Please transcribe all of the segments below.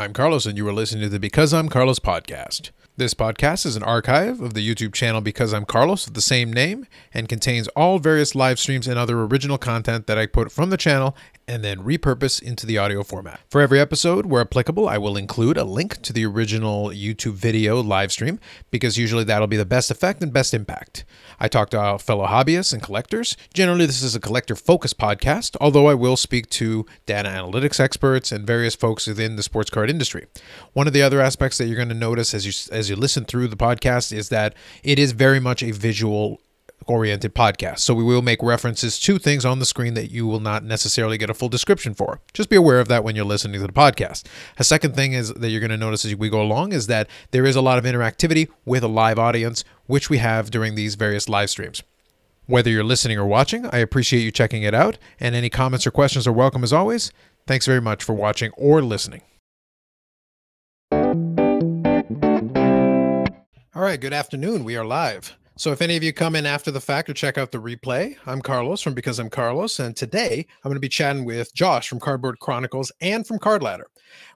I'm Carlos, and you are listening to the Because I'm Carlos podcast. This podcast is an archive of the YouTube channel Because I'm Carlos of the same name and contains all various live streams and other original content that I put from the channel and then repurpose into the audio format. For every episode, where applicable, I will include a link to the original YouTube video live stream because usually that'll be the best effect and best impact. I talk to fellow hobbyists and collectors. Generally, this is a collector focused podcast, although I will speak to data analytics experts and various folks within the sports card industry. One of the other aspects that you're going to notice as you as you listen through the podcast is that it is very much a visual oriented podcast. So we will make references to things on the screen that you will not necessarily get a full description for. Just be aware of that when you're listening to the podcast. A second thing is that you're going to notice as we go along is that there is a lot of interactivity with a live audience, which we have during these various live streams. Whether you're listening or watching, I appreciate you checking it out, and any comments or questions are welcome as always. Thanks very much for watching or listening. All right, good afternoon. We are live. So if any of you come in after the fact or check out the replay, I'm Carlos from Because I'm Carlos, and today I'm going to be chatting with Josh from Cardboard Chronicles and from Card Ladder.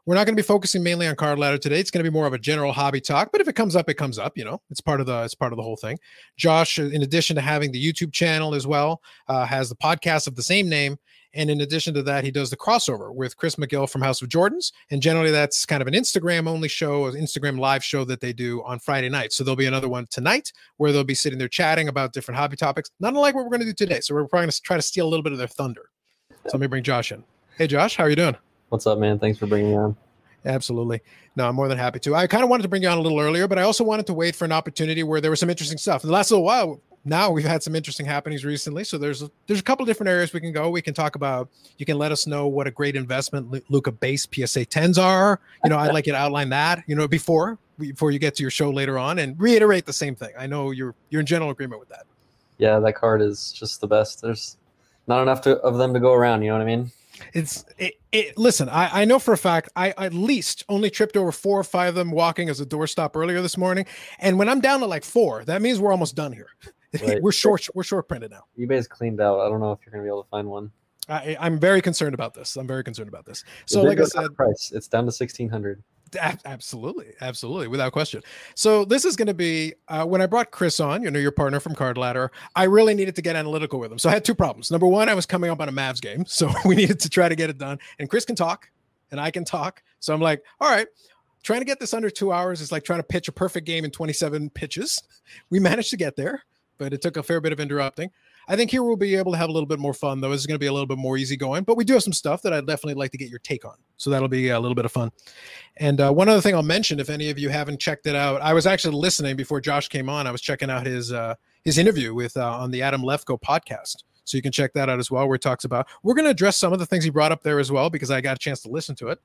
We're not going to be focusing mainly on Card Ladder today. It's going to be more of a general hobby talk, but if it comes up, it comes up. You know, it's part of the it's part of the whole thing. Josh, in addition to having the YouTube channel as well, uh, has the podcast of the same name and in addition to that, he does the crossover with Chris McGill from House of Jordans. And generally, that's kind of an Instagram only show, an Instagram live show that they do on Friday night. So there'll be another one tonight where they'll be sitting there chatting about different hobby topics, not unlike what we're going to do today. So we're probably going to try to steal a little bit of their thunder. So let me bring Josh in. Hey, Josh, how are you doing? What's up, man? Thanks for bringing me on. Absolutely. No, I'm more than happy to. I kind of wanted to bring you on a little earlier, but I also wanted to wait for an opportunity where there was some interesting stuff. In the last little while, now we've had some interesting happenings recently. So there's a, there's a couple different areas we can go. We can talk about. You can let us know what a great investment Luka base PSA 10s are. You know, I'd like you to outline that. You know, before before you get to your show later on, and reiterate the same thing. I know you're you're in general agreement with that. Yeah, that card is just the best. There's not enough to, of them to go around. You know what I mean? It's it, it listen, I, I know for a fact I at least only tripped over four or five of them walking as a doorstop earlier this morning. And when I'm down to like four, that means we're almost done here. We're short. We're short printed now. eBay's cleaned out. I don't know if you're gonna be able to find one. I, am very concerned about this. I'm very concerned about this. So, like I said, price it's down to sixteen hundred. Absolutely, absolutely, without question. So this is going to be uh, when I brought Chris on. You know, your partner from Card Ladder. I really needed to get analytical with him. So I had two problems. Number one, I was coming up on a Mavs game, so we needed to try to get it done. And Chris can talk, and I can talk. So I'm like, all right, trying to get this under two hours is like trying to pitch a perfect game in 27 pitches. We managed to get there but it took a fair bit of interrupting. I think here we'll be able to have a little bit more fun, though. This is going to be a little bit more easygoing, but we do have some stuff that I'd definitely like to get your take on. So that'll be a little bit of fun. And uh, one other thing I'll mention, if any of you haven't checked it out, I was actually listening before Josh came on. I was checking out his uh, his interview with uh, on the Adam Lefkoe podcast. So you can check that out as well, where he talks about. We're going to address some of the things he brought up there as well, because I got a chance to listen to it.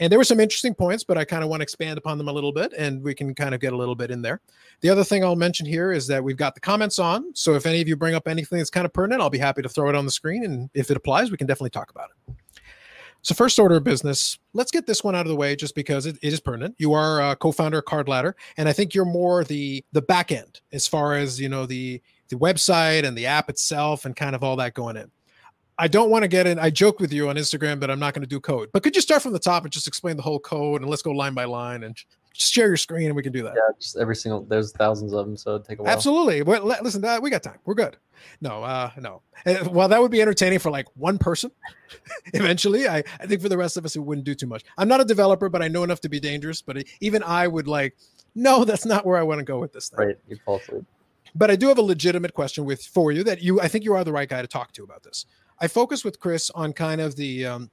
And there were some interesting points, but I kind of want to expand upon them a little bit, and we can kind of get a little bit in there. The other thing I'll mention here is that we've got the comments on. So if any of you bring up anything that's kind of pertinent, I'll be happy to throw it on the screen. And if it applies, we can definitely talk about it. So first order of business, let's get this one out of the way just because it, it is pertinent. You are a co-founder of Card Ladder, and I think you're more the the back end as far as you know the the website and the app itself and kind of all that going in. I don't want to get in. I joke with you on Instagram that I'm not going to do code, but could you start from the top and just explain the whole code and let's go line by line and just share your screen and we can do that. Yeah, just every single. There's thousands of them, so it'd take a while. Absolutely. Well, listen, uh, we got time. We're good. No, uh, no. Uh, well, that would be entertaining for like one person. Eventually, I, I think for the rest of us, it wouldn't do too much. I'm not a developer, but I know enough to be dangerous. But even I would like, no, that's not where I want to go with this thing. Right, you fall asleep. But I do have a legitimate question with for you that you I think you are the right guy to talk to about this. I focus with Chris on kind of the um,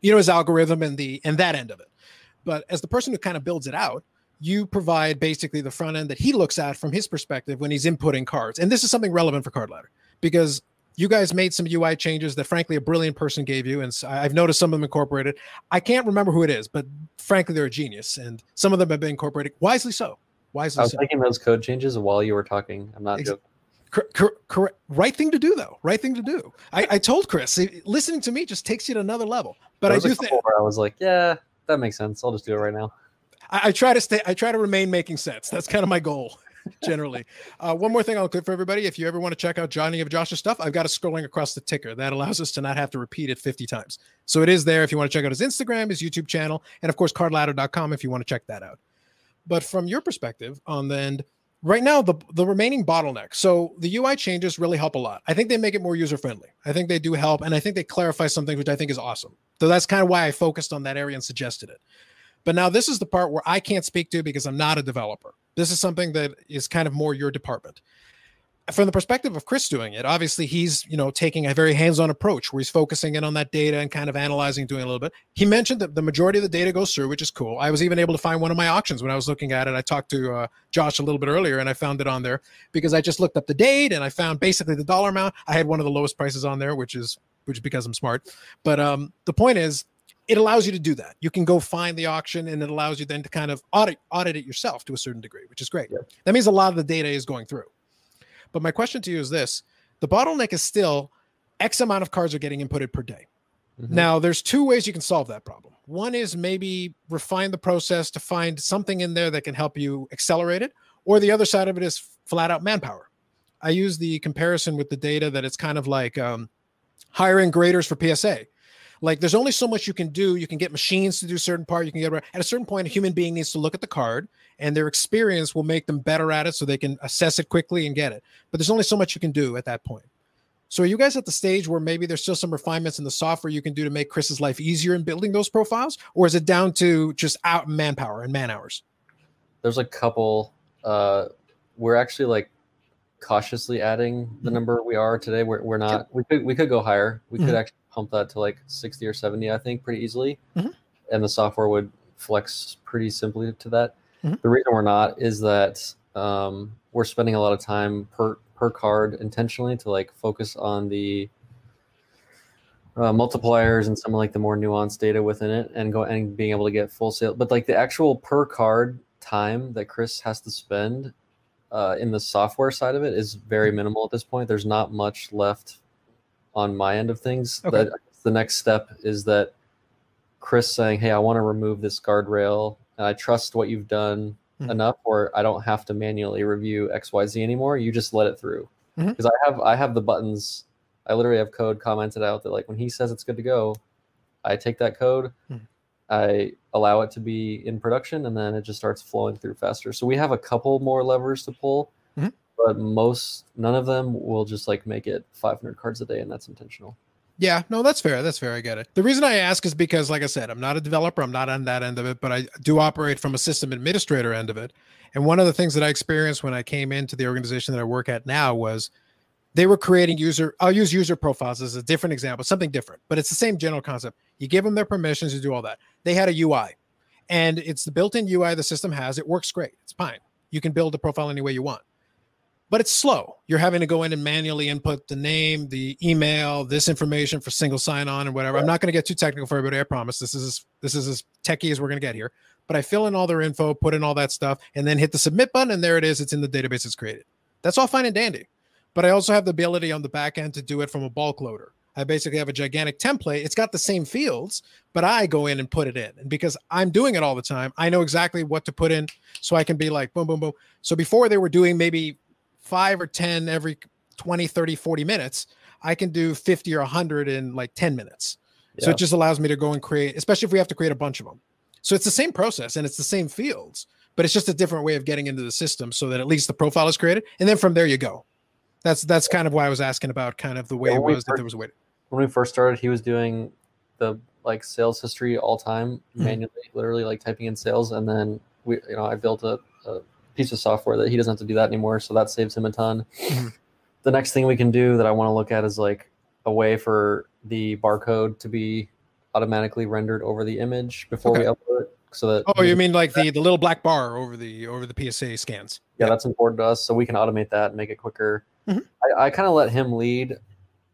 you know his algorithm and the and that end of it. But as the person who kind of builds it out, you provide basically the front end that he looks at from his perspective when he's inputting cards. And this is something relevant for Card Ladder because you guys made some UI changes that frankly a brilliant person gave you. And I've noticed some of them incorporated. I can't remember who it is, but frankly, they're a genius. And some of them have been incorporated wisely so. Wisely I was making those code changes while you were talking. I'm not joking. Correct, correct, right thing to do though. Right thing to do. I, I told Chris, listening to me just takes you to another level. But I do think I was like, yeah, that makes sense. I'll just do it right now. I, I, try to stay. I try to remain making sense. That's kind of my goal. generally. Uh, one more thing I'll clip for everybody. If you ever want to check out Johnny of Josh's stuff, I've got a scrolling across the ticker that allows us to not have to repeat it 50 times. So it is there if you want to check out his Instagram, his YouTube channel, and of course, cardladder.com if you want to check that out. But from your perspective on the end, right now the the remaining bottleneck so the ui changes really help a lot. I think they make it more user friendly i think they do help and i think they clarify something which i think is awesome. So that's kind of why i focused on that area and suggested it. But now this is the part where i can't speak to because i'm not a developer. This is something that is kind of more your department from the perspective of Chris doing it, obviously he's you know taking a very hands-on approach where he's focusing in on that data and kind of analyzing, doing a little bit. He mentioned that the majority of the data goes through, which is cool. I was even able to find one of my auctions when I was looking at it. I talked to uh, Josh a little bit earlier, and I found it on there because I just looked up the date and I found basically the dollar amount. I had one of the lowest prices on there, which is which is because I'm smart. But um, the point is, it allows you to do that. You can go find the auction, and it allows you then to kind of audit audit it yourself to a certain degree, which is great. Yeah. That means a lot of the data is going through. But my question to you is this the bottleneck is still X amount of cards are getting inputted per day. Mm-hmm. Now, there's two ways you can solve that problem. One is maybe refine the process to find something in there that can help you accelerate it, or the other side of it is flat out manpower. I use the comparison with the data that it's kind of like um, hiring graders for PSA. Like there's only so much you can do. You can get machines to do certain part. You can get at a certain point, a human being needs to look at the card, and their experience will make them better at it, so they can assess it quickly and get it. But there's only so much you can do at that point. So are you guys at the stage where maybe there's still some refinements in the software you can do to make Chris's life easier in building those profiles, or is it down to just out manpower and man hours? There's a couple. Uh, we're actually like cautiously adding the mm-hmm. number we are today. We're, we're not. We could we could go higher. We mm-hmm. could actually pump that to like 60 or 70, I think, pretty easily. Mm-hmm. And the software would flex pretty simply to that. Mm-hmm. The reason we're not is that um, we're spending a lot of time per per card intentionally to like focus on the uh, multipliers and some of like the more nuanced data within it and go and being able to get full sale. But like the actual per card time that Chris has to spend uh, in the software side of it is very mm-hmm. minimal at this point. There's not much left on my end of things. Okay. That the next step is that Chris saying, "Hey, I want to remove this guardrail, and I trust what you've done mm-hmm. enough, or I don't have to manually review X, Y, Z anymore. You just let it through." Because mm-hmm. I have I have the buttons. I literally have code commented out that like when he says it's good to go, I take that code, mm-hmm. I allow it to be in production, and then it just starts flowing through faster. So we have a couple more levers to pull but most none of them will just like make it 500 cards a day and that's intentional. Yeah no that's fair that's fair i get it. The reason i ask is because like i said i'm not a developer i'm not on that end of it but i do operate from a system administrator end of it. And one of the things that i experienced when i came into the organization that i work at now was they were creating user i'll use user profiles as a different example something different but it's the same general concept. You give them their permissions to do all that. They had a ui and it's the built-in ui the system has it works great it's fine. You can build a profile any way you want but it's slow. You're having to go in and manually input the name, the email, this information for single sign on and whatever. I'm not going to get too technical for everybody. I promise. This is as, this is as techy as we're going to get here. But I fill in all their info, put in all that stuff, and then hit the submit button, and there it is. It's in the database. It's created. That's all fine and dandy. But I also have the ability on the back end to do it from a bulk loader. I basically have a gigantic template. It's got the same fields, but I go in and put it in. And because I'm doing it all the time, I know exactly what to put in so I can be like boom, boom, boom. So before they were doing maybe five or 10 every 20, 30, 40 minutes, I can do 50 or 100 in like 10 minutes. Yeah. So it just allows me to go and create, especially if we have to create a bunch of them. So it's the same process and it's the same fields, but it's just a different way of getting into the system so that at least the profile is created. And then from there you go. That's that's kind of why I was asking about kind of the way yeah, it was first, that there was a way. To- when we first started, he was doing the like sales history all time mm-hmm. manually, literally like typing in sales. And then we, you know, I built a, a piece of software that he doesn't have to do that anymore. So that saves him a ton. Mm-hmm. The next thing we can do that I want to look at is like a way for the barcode to be automatically rendered over the image before okay. we upload it. So that oh, you mean like the, the little black bar over the over the PSA scans? Yeah, that's important to us. So we can automate that and make it quicker. Mm-hmm. I, I kind of let him lead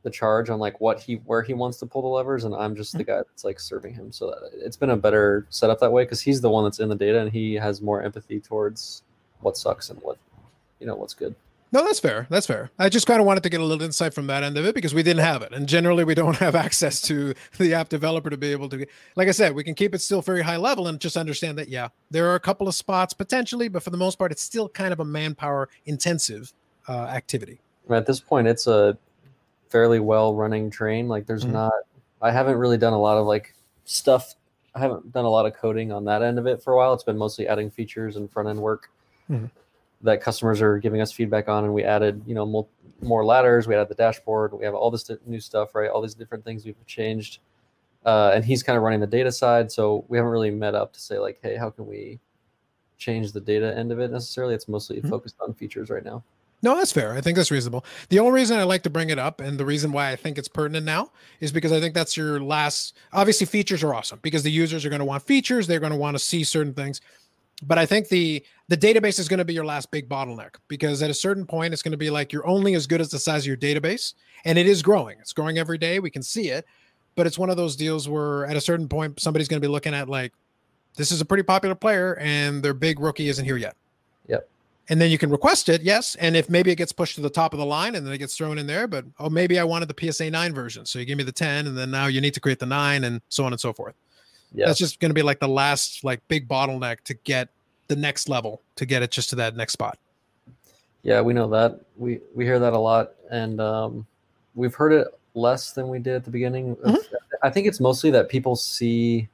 the charge on like what he where he wants to pull the levers and i'm just the mm-hmm. guy that's like serving him so that it's been a better setup that way because he's the one that's in the data and he has more empathy towards what sucks and what you know what's good. No, that's fair. That's fair. I just kind of wanted to get a little insight from that end of it because we didn't have it. And generally, we don't have access to the app developer to be able to, like I said, we can keep it still very high level and just understand that, yeah, there are a couple of spots potentially, but for the most part, it's still kind of a manpower intensive uh, activity. At this point, it's a fairly well running train. Like, there's mm-hmm. not, I haven't really done a lot of like stuff. I haven't done a lot of coding on that end of it for a while. It's been mostly adding features and front end work. Mm-hmm that customers are giving us feedback on and we added you know more, more ladders we added the dashboard we have all this new stuff right all these different things we've changed uh, and he's kind of running the data side so we haven't really met up to say like hey how can we change the data end of it necessarily it's mostly mm-hmm. focused on features right now no, that's fair. I think that's reasonable. The only reason I like to bring it up and the reason why I think it's pertinent now is because I think that's your last. Obviously, features are awesome because the users are going to want features. They're going to want to see certain things but I think the the database is going to be your last big bottleneck because at a certain point it's going to be like you're only as good as the size of your database and it is growing. It's growing every day. We can see it. But it's one of those deals where at a certain point somebody's going to be looking at like this is a pretty popular player and their big rookie isn't here yet. Yep. And then you can request it, yes. And if maybe it gets pushed to the top of the line and then it gets thrown in there, but oh, maybe I wanted the PSA 9 version. So you give me the 10 and then now you need to create the 9 and so on and so forth. Yeah. That's just going to be like the last like big bottleneck to get the next level to get it just to that next spot. Yeah, we know that. We we hear that a lot, and um, we've heard it less than we did at the beginning. Mm-hmm. I think it's mostly that people see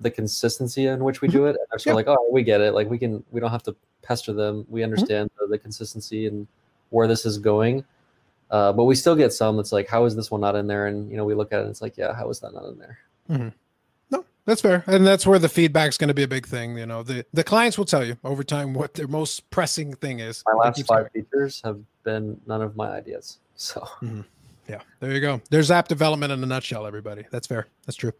the consistency in which we do it, and they're sort of like, "Oh, we get it. Like we can, we don't have to pester them. We mm-hmm. understand mm-hmm. the, the, consistency and where this is going." Uh, but we still get some that's like, "How is this one not in there?" And you know, we look at it and it's like, "Yeah, how is that not in there?" Mm-hmm. That's fair, and that's where the feedback's going to be a big thing. You know, the the clients will tell you over time what their most pressing thing is. My last five features have been none of my ideas. So, mm-hmm. yeah, there you go. There's app development in a nutshell. Everybody, that's fair. That's true.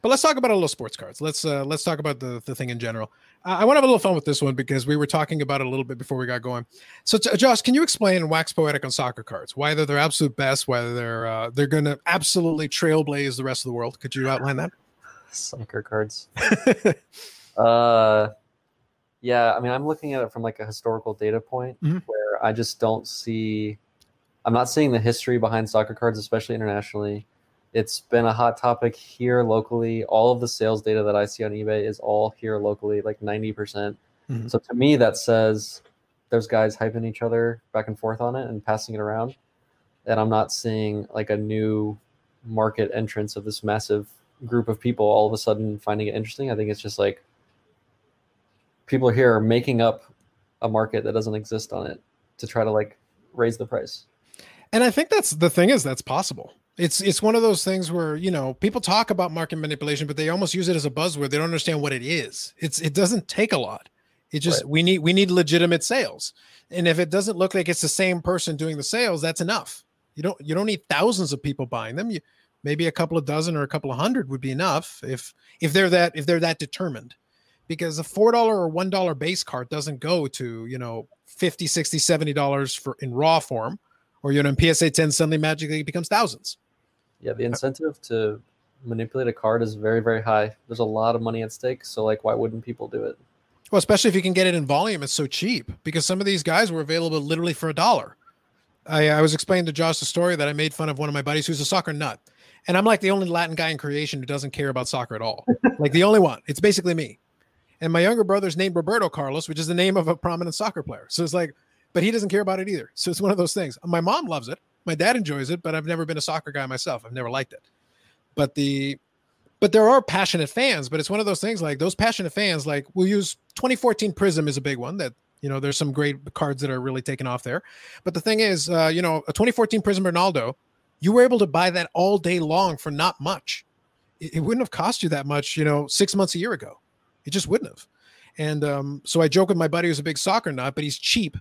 But let's talk about a little sports cards. Let's uh, let's talk about the the thing in general. I, I want to have a little fun with this one because we were talking about it a little bit before we got going. So, t- Josh, can you explain wax poetic on soccer cards? Why they're their absolute best? Why they're uh, they're going to absolutely trailblaze the rest of the world? Could you outline that? Soccer cards. uh, yeah, I mean, I'm looking at it from like a historical data point mm-hmm. where I just don't see. I'm not seeing the history behind soccer cards, especially internationally. It's been a hot topic here locally. All of the sales data that I see on eBay is all here locally, like 90%. percent mm hmm So to me, that says there's guys hyping each other back and forth on it and passing it around. And I'm not seeing like a new market entrance of this massive group of people all of a sudden finding it interesting. I think it's just like people here are making up a market that doesn't exist on it to try to like raise the price. And I think that's the thing is that's possible. It's it's one of those things where you know people talk about market manipulation, but they almost use it as a buzzword. They don't understand what it is. It's it doesn't take a lot. It just right. we need we need legitimate sales. And if it doesn't look like it's the same person doing the sales, that's enough. You don't you don't need thousands of people buying them. You maybe a couple of dozen or a couple of hundred would be enough if if they're that if they're that determined. Because a four dollar or one dollar base cart doesn't go to you know 50 60 70 dollars for in raw form or you know in psa 10 suddenly magically becomes thousands. Yeah the uh, incentive to manipulate a card is very very high. There's a lot of money at stake so like why wouldn't people do it? Well especially if you can get it in volume it's so cheap because some of these guys were available literally for a dollar. I, I was explaining to josh the story that i made fun of one of my buddies who's a soccer nut and I'm like the only Latin guy in creation who doesn't care about soccer at all. like the only one. It's basically me. And my younger brother's named Roberto Carlos, which is the name of a prominent soccer player. So it's like, but he doesn't care about it either. So it's one of those things. My mom loves it. My dad enjoys it, but I've never been a soccer guy myself. I've never liked it. But the but there are passionate fans, but it's one of those things like those passionate fans, like we'll use 2014 Prism is a big one that you know there's some great cards that are really taken off there. But the thing is, uh, you know, a 2014 Prism Ronaldo you were able to buy that all day long for not much. It, it wouldn't have cost you that much, you know, six months a year ago. It just wouldn't have. And um, so I joke with my buddy who's a big soccer nut, but he's cheap.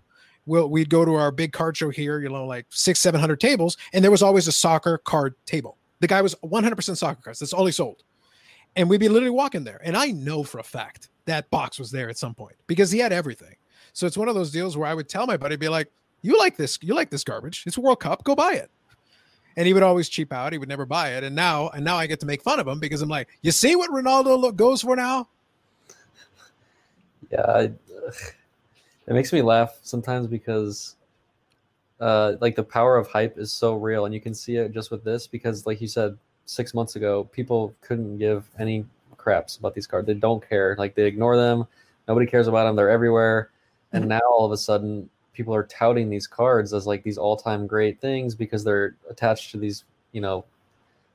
We'll, we'd go to our big card show here, you know, like six, 700 tables, and there was always a soccer card table. The guy was 100% soccer cards. That's all he sold. And we'd be literally walking there. And I know for a fact that box was there at some point because he had everything. So it's one of those deals where I would tell my buddy, be like, you like this, you like this garbage. It's World Cup, go buy it and he would always cheap out. He would never buy it. And now, and now I get to make fun of him because I'm like, you see what Ronaldo look, goes for now? Yeah, I, it makes me laugh sometimes because uh, like the power of hype is so real, and you can see it just with this because, like you said, six months ago, people couldn't give any craps about these cards. They don't care. Like they ignore them. Nobody cares about them. They're everywhere. And now all of a sudden, people are touting these cards as like these all-time great things because they're attached to these, you know,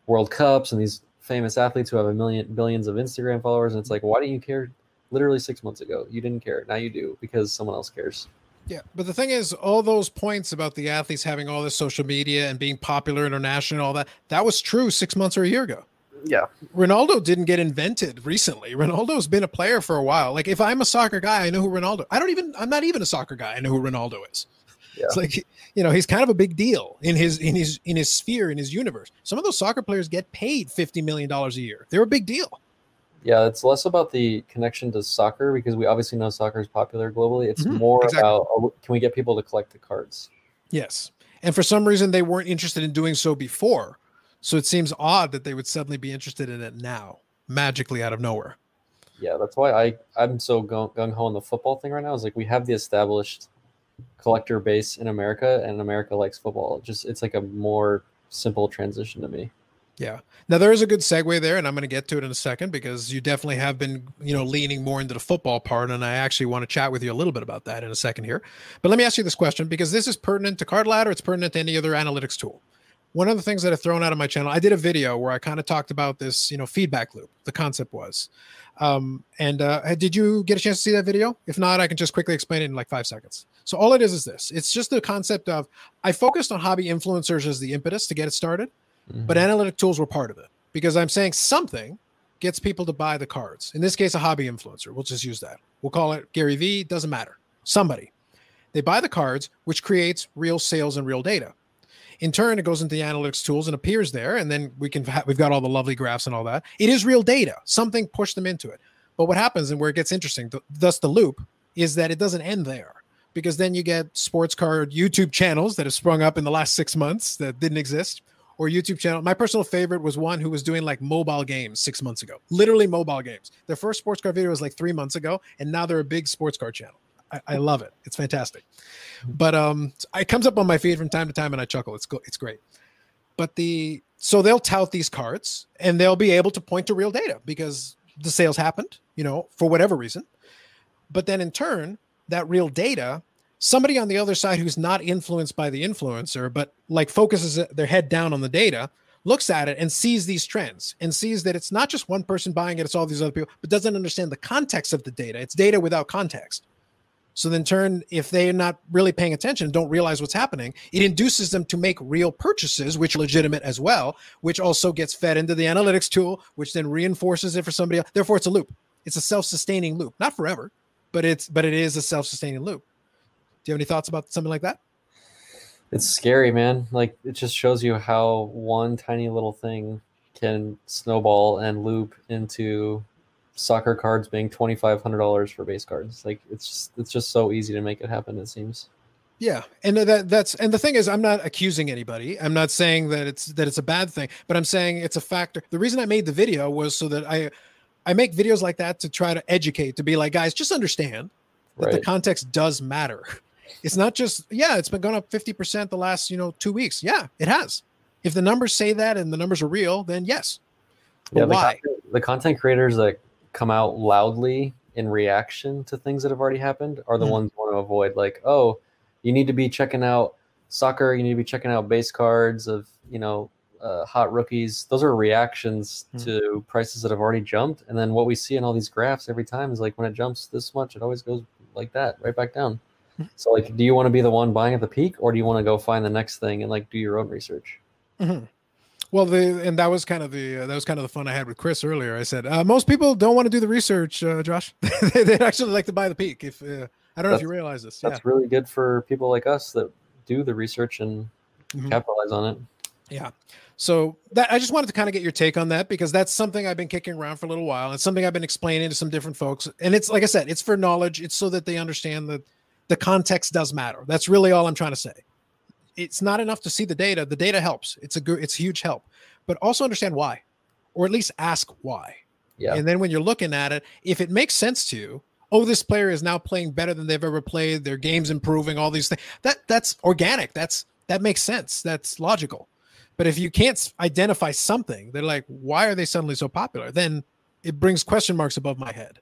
World Cups and these famous athletes who have a million billions of Instagram followers. And it's like, why didn't you care literally six months ago? You didn't care. Now you do because someone else cares. Yeah, but the thing is, all those points about the athletes having all this social media and being popular internationally, all that, that was true six months or a year ago. Yeah. Ronaldo didn't get invented recently. Ronaldo's been a player for a while. Like if I'm a soccer guy, I know who Ronaldo. I don't even I'm not even a soccer guy. I know who Ronaldo is. Yeah. It's like you know, he's kind of a big deal in his in his in his sphere, in his universe. Some of those soccer players get paid 50 million dollars a year. They're a big deal. Yeah, it's less about the connection to soccer because we obviously know soccer is popular globally. It's mm-hmm, more exactly. about oh, can we get people to collect the cards? Yes. And for some reason they weren't interested in doing so before. So it seems odd that they would suddenly be interested in it now, magically out of nowhere. Yeah, that's why I I'm so gung ho on the football thing right now. Is like we have the established collector base in America, and America likes football. just it's like a more simple transition to me. Yeah. Now there is a good segue there, and I'm going to get to it in a second because you definitely have been, you know, leaning more into the football part, and I actually want to chat with you a little bit about that in a second here. But let me ask you this question because this is pertinent to Card Ladder. It's pertinent to any other analytics tool one of the things that I've thrown out of my channel, I did a video where I kind of talked about this, you know, feedback loop. The concept was, um, and uh, did you get a chance to see that video? If not, I can just quickly explain it in like five seconds. So all it is is this: it's just the concept of I focused on hobby influencers as the impetus to get it started, mm-hmm. but analytic tools were part of it because I'm saying something gets people to buy the cards. In this case, a hobby influencer. We'll just use that. We'll call it Gary V. Doesn't matter. Somebody. They buy the cards, which creates real sales and real data. In turn, it goes into the analytics tools and appears there, and then we can ha- we've got all the lovely graphs and all that. It is real data. Something pushed them into it. But what happens and where it gets interesting, th- thus the loop, is that it doesn't end there because then you get sports card YouTube channels that have sprung up in the last six months that didn't exist, or YouTube channel. My personal favorite was one who was doing like mobile games six months ago, literally mobile games. Their first sports card video was like three months ago, and now they're a big sports card channel. I, I love it. It's fantastic. But um, it comes up on my feed from time to time, and I chuckle. It's go- it's great. But the so they'll tout these cards, and they'll be able to point to real data because the sales happened, you know, for whatever reason. But then in turn, that real data, somebody on the other side who's not influenced by the influencer, but like focuses their head down on the data, looks at it and sees these trends and sees that it's not just one person buying it, it's all these other people, but doesn't understand the context of the data. It's data without context. So then turn if they're not really paying attention, don't realize what's happening, it induces them to make real purchases, which are legitimate as well, which also gets fed into the analytics tool, which then reinforces it for somebody else. Therefore, it's a loop. It's a self-sustaining loop. Not forever, but it's but it is a self-sustaining loop. Do you have any thoughts about something like that? It's scary, man. Like it just shows you how one tiny little thing can snowball and loop into soccer cards being twenty five hundred dollars for base cards. Like it's just it's just so easy to make it happen. It seems. Yeah, and that that's and the thing is, I'm not accusing anybody. I'm not saying that it's that it's a bad thing, but I'm saying it's a factor. The reason I made the video was so that I I make videos like that to try to educate, to be like, guys, just understand that right. the context does matter. It's not just yeah, it's been going up 50% the last, you know, 2 weeks. Yeah, it has. If the numbers say that and the numbers are real, then yes. But yeah, the why? Content, the content creators that come out loudly in reaction to things that have already happened are the mm ones want to avoid. Like, oh, you need to be checking out soccer. You need to be checking out base cards of you know uh, hot rookies. Those are reactions mm to prices that have already jumped. And then what we see in all these graphs every time is like when it jumps this much, it always goes like that, right back down. Hmm. So like, do you want to be the one buying at the peak, or do you want to go find the next thing and like do your own research? Well, the and that was kind of the uh, that was kind of the fun I had with Chris earlier. I said uh, most people don't want to do the research, uh, Josh. they, would actually like to buy the peak. If uh, I don't know if you realize this, that's yeah. really good for people like us that do the research and mm-hmm. capitalize on it. Yeah. So that I just wanted to kind of get your take on that because that's something I've been kicking around for a little while. It's something I've been explaining to some different folks, and it's like I said, it's for knowledge. It's so that they understand that the context does matter. That's really all I'm trying to say it's not enough to see the data. The data helps. It's a good, it's a huge help, but also understand why, or at least ask why. Yeah. And then when you're looking at it, if it makes sense to you, oh, this player is now playing better than they've ever played. Their game's improving. All these things. That that's organic. That's that makes sense. That's logical. But if you can't identify something, they're like, why are they suddenly so popular? Then it brings question marks above my head.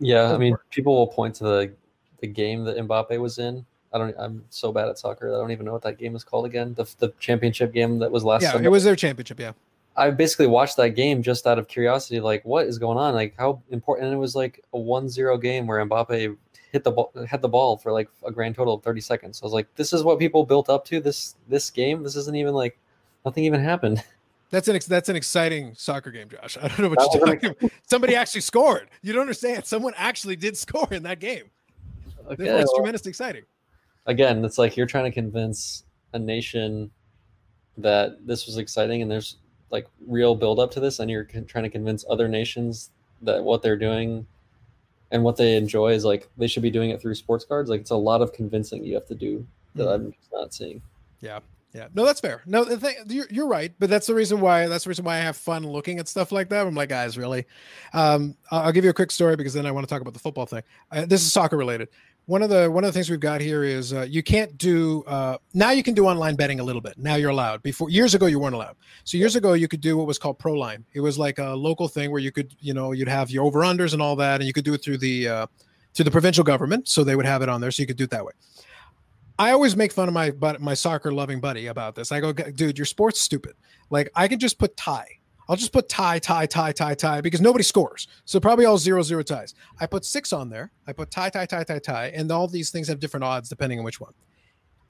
Yeah, I mean, people will point to the the game that Mbappe was in. I don't. I'm so bad at soccer. I don't even know what that game is called again. The the championship game that was last. Yeah, Sunday. it was their championship. Yeah. I basically watched that game just out of curiosity, like what is going on, like how important. And it was like a 1-0 game where Mbappe hit the ball, had the ball for like a grand total of 30 seconds. I was like, this is what people built up to this this game. This isn't even like nothing even happened. That's an that's an exciting soccer game, Josh. I don't know what you're talking about. Somebody actually scored. You don't understand. Someone actually did score in that game. Okay, it's well, tremendously exciting. Again, it's like you're trying to convince a nation that this was exciting, and there's like real build up to this, and you're trying to convince other nations that what they're doing and what they enjoy is like they should be doing it through sports cards. Like it's a lot of convincing you have to do that mm-hmm. I'm just not seeing. Yeah, yeah, no, that's fair. No, the thing, you're, you're right, but that's the reason why that's the reason why I have fun looking at stuff like that. I'm like, guys, really? Um, I'll give you a quick story because then I want to talk about the football thing. Uh, this is soccer related. One of the one of the things we've got here is uh, you can't do uh, now. You can do online betting a little bit. Now you're allowed. Before years ago, you weren't allowed. So years ago, you could do what was called ProLine. It was like a local thing where you could, you know, you'd have your over unders and all that, and you could do it through the uh, through the provincial government. So they would have it on there, so you could do it that way. I always make fun of my but my soccer loving buddy about this. I go, dude, your sport's stupid. Like I could just put tie. I'll just put tie, tie, tie, tie, tie because nobody scores. So probably all zero, zero ties. I put six on there. I put tie, tie, tie, tie, tie, and all these things have different odds depending on which one.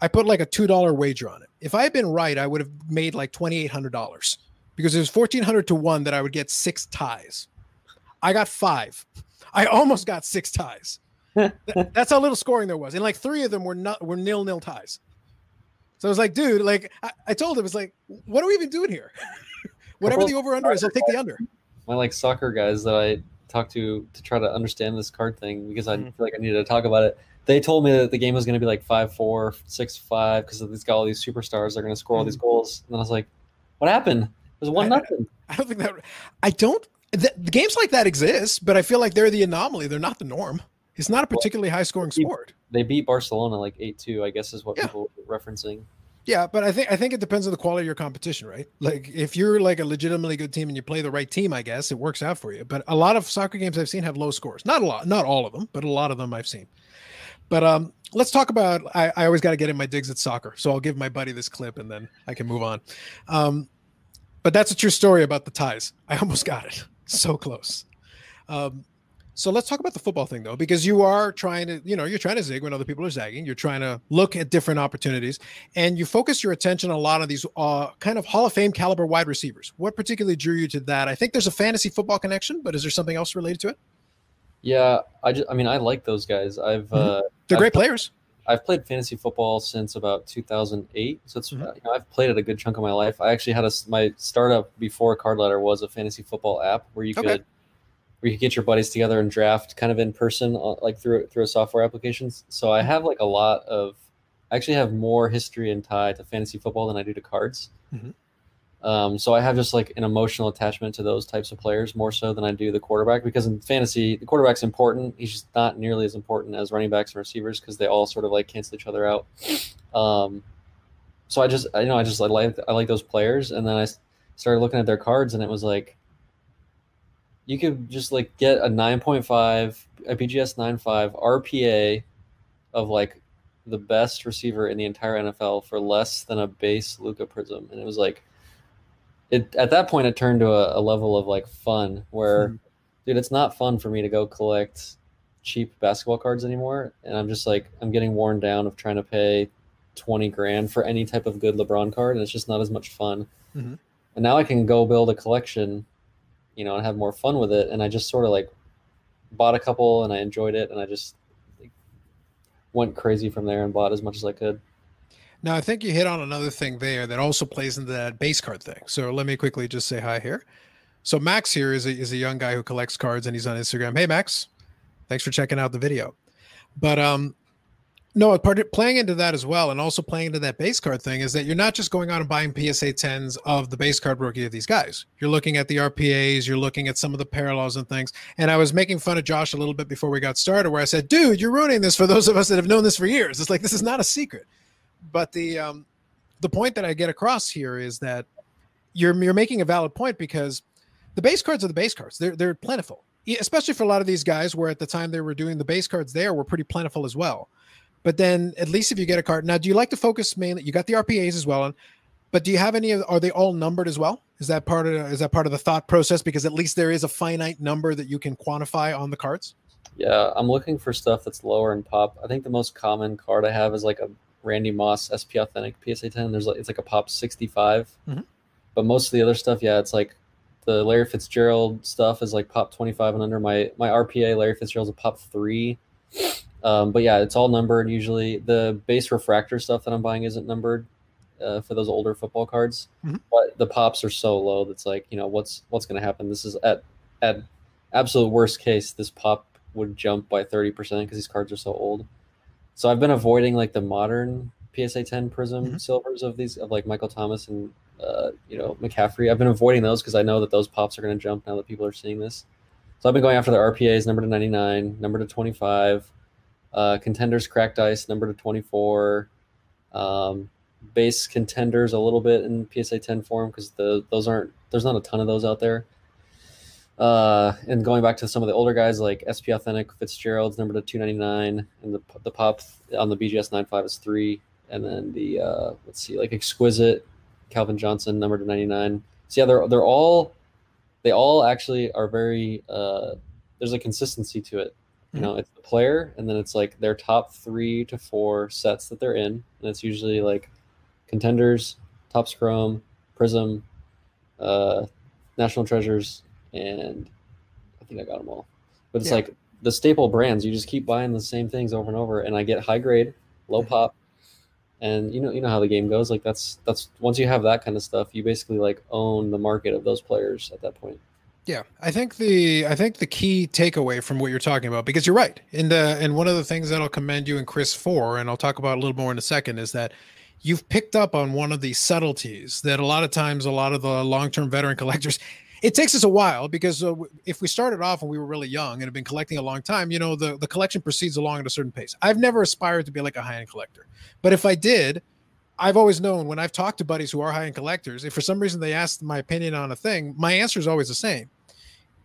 I put like a two dollar wager on it. If I had been right, I would have made like twenty eight hundred dollars because it was fourteen hundred to one that I would get six ties. I got five. I almost got six ties that's how little scoring there was, and like three of them were not were nil nil ties. So I was like, dude, like I, I told him, it's like, what are we even doing here? Whatever the over under is, I'll take the under. My like soccer guys that I talked to to try to understand this card thing because I mm-hmm. feel like I needed to talk about it. They told me that the game was going to be like five four, six five because it's got all these superstars. They're going to score all these mm-hmm. goals, and I was like, what happened? It was one nothing. I, I don't think that. I don't. The, the games like that exist, but I feel like they're the anomaly. They're not the norm. It's not a particularly high scoring sport. They beat Barcelona like eight two. I guess is what yeah. people are referencing. Yeah, but I think I think it depends on the quality of your competition, right? Like if you're like a legitimately good team and you play the right team, I guess it works out for you. But a lot of soccer games I've seen have low scores. Not a lot, not all of them, but a lot of them I've seen. But um, let's talk about. I, I always got to get in my digs at soccer, so I'll give my buddy this clip and then I can move on. Um, but that's a true story about the ties. I almost got it, so close. Um, so let's talk about the football thing though, because you are trying to, you know, you're trying to zig when other people are zagging. You're trying to look at different opportunities, and you focus your attention on a lot of these uh, kind of Hall of Fame caliber wide receivers. What particularly drew you to that? I think there's a fantasy football connection, but is there something else related to it? Yeah, I just, I mean, I like those guys. I've mm-hmm. uh, they're I've great players. I've played fantasy football since about 2008, so it's mm-hmm. you know, I've played it a good chunk of my life. I actually had a my startup before Card Ladder was a fantasy football app where you okay. could where you get your buddies together and draft kind of in person, uh, like through through a software applications. So I have like a lot of, I actually have more history and tie to fantasy football than I do to cards. Mm-hmm. Um, so I have just like an emotional attachment to those types of players more so than I do the quarterback because in fantasy the quarterback's important. He's just not nearly as important as running backs and receivers because they all sort of like cancel each other out. Um, so I just you know I just I like I like those players and then I started looking at their cards and it was like you could just like get a 9.5 a BGS 9.5 RPA of like the best receiver in the entire NFL for less than a base Luka Prism, and it was like it at that point it turned to a, a level of like fun where, hmm. dude, it's not fun for me to go collect cheap basketball cards anymore, and I'm just like I'm getting worn down of trying to pay twenty grand for any type of good LeBron card, and it's just not as much fun. Mm-hmm. And now I can go build a collection you know, and have more fun with it. And I just sort of like bought a couple and I enjoyed it, and I just like, went crazy from there and bought as much as I could. Now, I think you hit on another thing there that also plays into that base card thing. So let me quickly just say hi here. So Max here is a, is a young guy who collects cards and he's on Instagram. Hey, Max, thanks for checking out the video. But um, No, part of playing into that as well, and also playing into that base card thing is that you're not just going out and buying PSA 10s of the base card rookie of these guys. You're looking at the RPAs, you're looking at some of the parallels and things. And I was making fun of Josh a little bit before we got started, where I said, "Dude, you're ruining this for those of us that have known this for years." It's like this is not a secret. But the um, the point that I get across here is that you're you're making a valid point because the base cards are the base cards. They're they're plentiful, especially for a lot of these guys. Where at the time they were doing the base cards, there were pretty plentiful as well. But then at least if you get a card now, do you like to focus mainly? You got the RPAs as well, but do you have any? of? Are they all numbered as well? Is that part of is that part of the thought process? Because at least there is a finite number that you can quantify on the cards. Yeah, I'm looking for stuff that's lower in pop. I think the most common card I have is like a Randy Moss SP Authentic PSA 10. There's like it's like a pop 65, mm-hmm. but most of the other stuff, yeah, it's like the Larry Fitzgerald stuff is like pop 25 and under. My my RPA Larry Fitzgerald's a pop three. Um, but yeah, it's all numbered usually. The base refractor stuff that I'm buying isn't numbered uh, for those older football cards, mm-hmm. but the pops are so low that's like you know what's what's going to happen. This is at at absolute worst case, this pop would jump by 30% because these cards are so old. So I've been avoiding like the modern PSA 10 Prism mm-hmm. silvers of these of like Michael Thomas and uh, you know McCaffrey. I've been avoiding those because I know that those pops are going to jump now that people are seeing this. So I've been going after the RPAs, number to 99, number to 25, uh, contenders cracked ice number to 24. Um, base contenders a little bit in PSA 10 form because the those aren't there's not a ton of those out there. Uh, and going back to some of the older guys like SP Authentic Fitzgerald's number to 299, and the the pop on the BGS 95 is three, and then the uh, let's see like Exquisite Calvin Johnson number to 99. So yeah, they're they're all they all actually are very uh, there's a consistency to it. You know, it's the player, and then it's like their top three to four sets that they're in, and it's usually like contenders, Topps Chrome, Prism, uh, National Treasures, and I think I got them all. But it's yeah. like the staple brands. You just keep buying the same things over and over, and I get high grade, low pop, and you know you know how the game goes. Like that's that's once you have that kind of stuff, you basically like own the market of those players at that point. Yeah, I think the I think the key takeaway from what you're talking about, because you're right, and and one of the things that I'll commend you and Chris for, and I'll talk about a little more in a second, is that you've picked up on one of the subtleties that a lot of times a lot of the long-term veteran collectors it takes us a while because uh, if we started off when we were really young and have been collecting a long time, you know, the, the collection proceeds along at a certain pace. I've never aspired to be like a high end collector, but if I did, I've always known when I've talked to buddies who are high end collectors, if for some reason they ask my opinion on a thing, my answer is always the same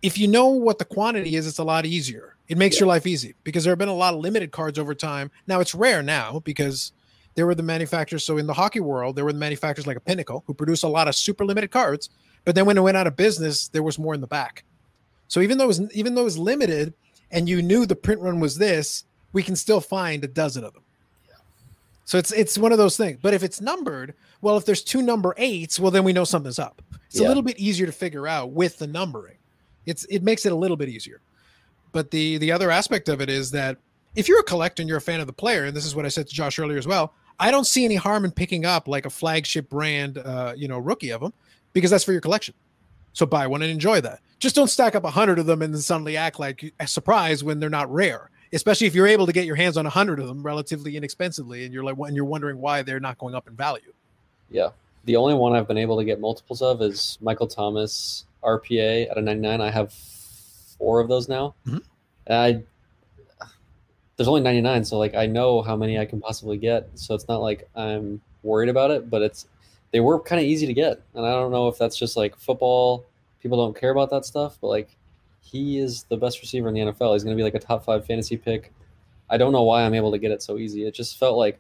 if you know what the quantity is, it's a lot easier. It makes yeah. your life easy because there have been a lot of limited cards over time. Now it's rare now because there were the manufacturers. So in the hockey world, there were the manufacturers like a Pinnacle who produced a lot of super limited cards. But then when it went out of business, there was more in the back. So even though it was even though it was limited, and you knew the print run was this, we can still find a dozen of them. Yeah. So it's it's one of those things. But if it's numbered, well, if there's two number eights, well then we know something's up. It's yeah. a little bit easier to figure out with the numbering. It's it makes it a little bit easier. But the the other aspect of it is that if you're a collector and you're a fan of the player, and this is what I said to Josh earlier as well, I don't see any harm in picking up like a flagship brand, uh, you know, rookie of them, because that's for your collection. So buy one and enjoy that. Just don't stack up a hundred of them and then suddenly act like a surprise when they're not rare. Especially if you're able to get your hands on a hundred of them relatively inexpensively, and you're like, and you're wondering why they're not going up in value. Yeah, the only one I've been able to get multiples of is Michael Thomas RPA at a 99. I have four of those now. Mm-hmm. I there's only 99, so like I know how many I can possibly get. So it's not like I'm worried about it, but it's they were kind of easy to get, and I don't know if that's just like football. People don't care about that stuff, but like he is the best receiver in the NFL. He's going to be like a top five fantasy pick. I don't know why I'm able to get it so easy. It just felt like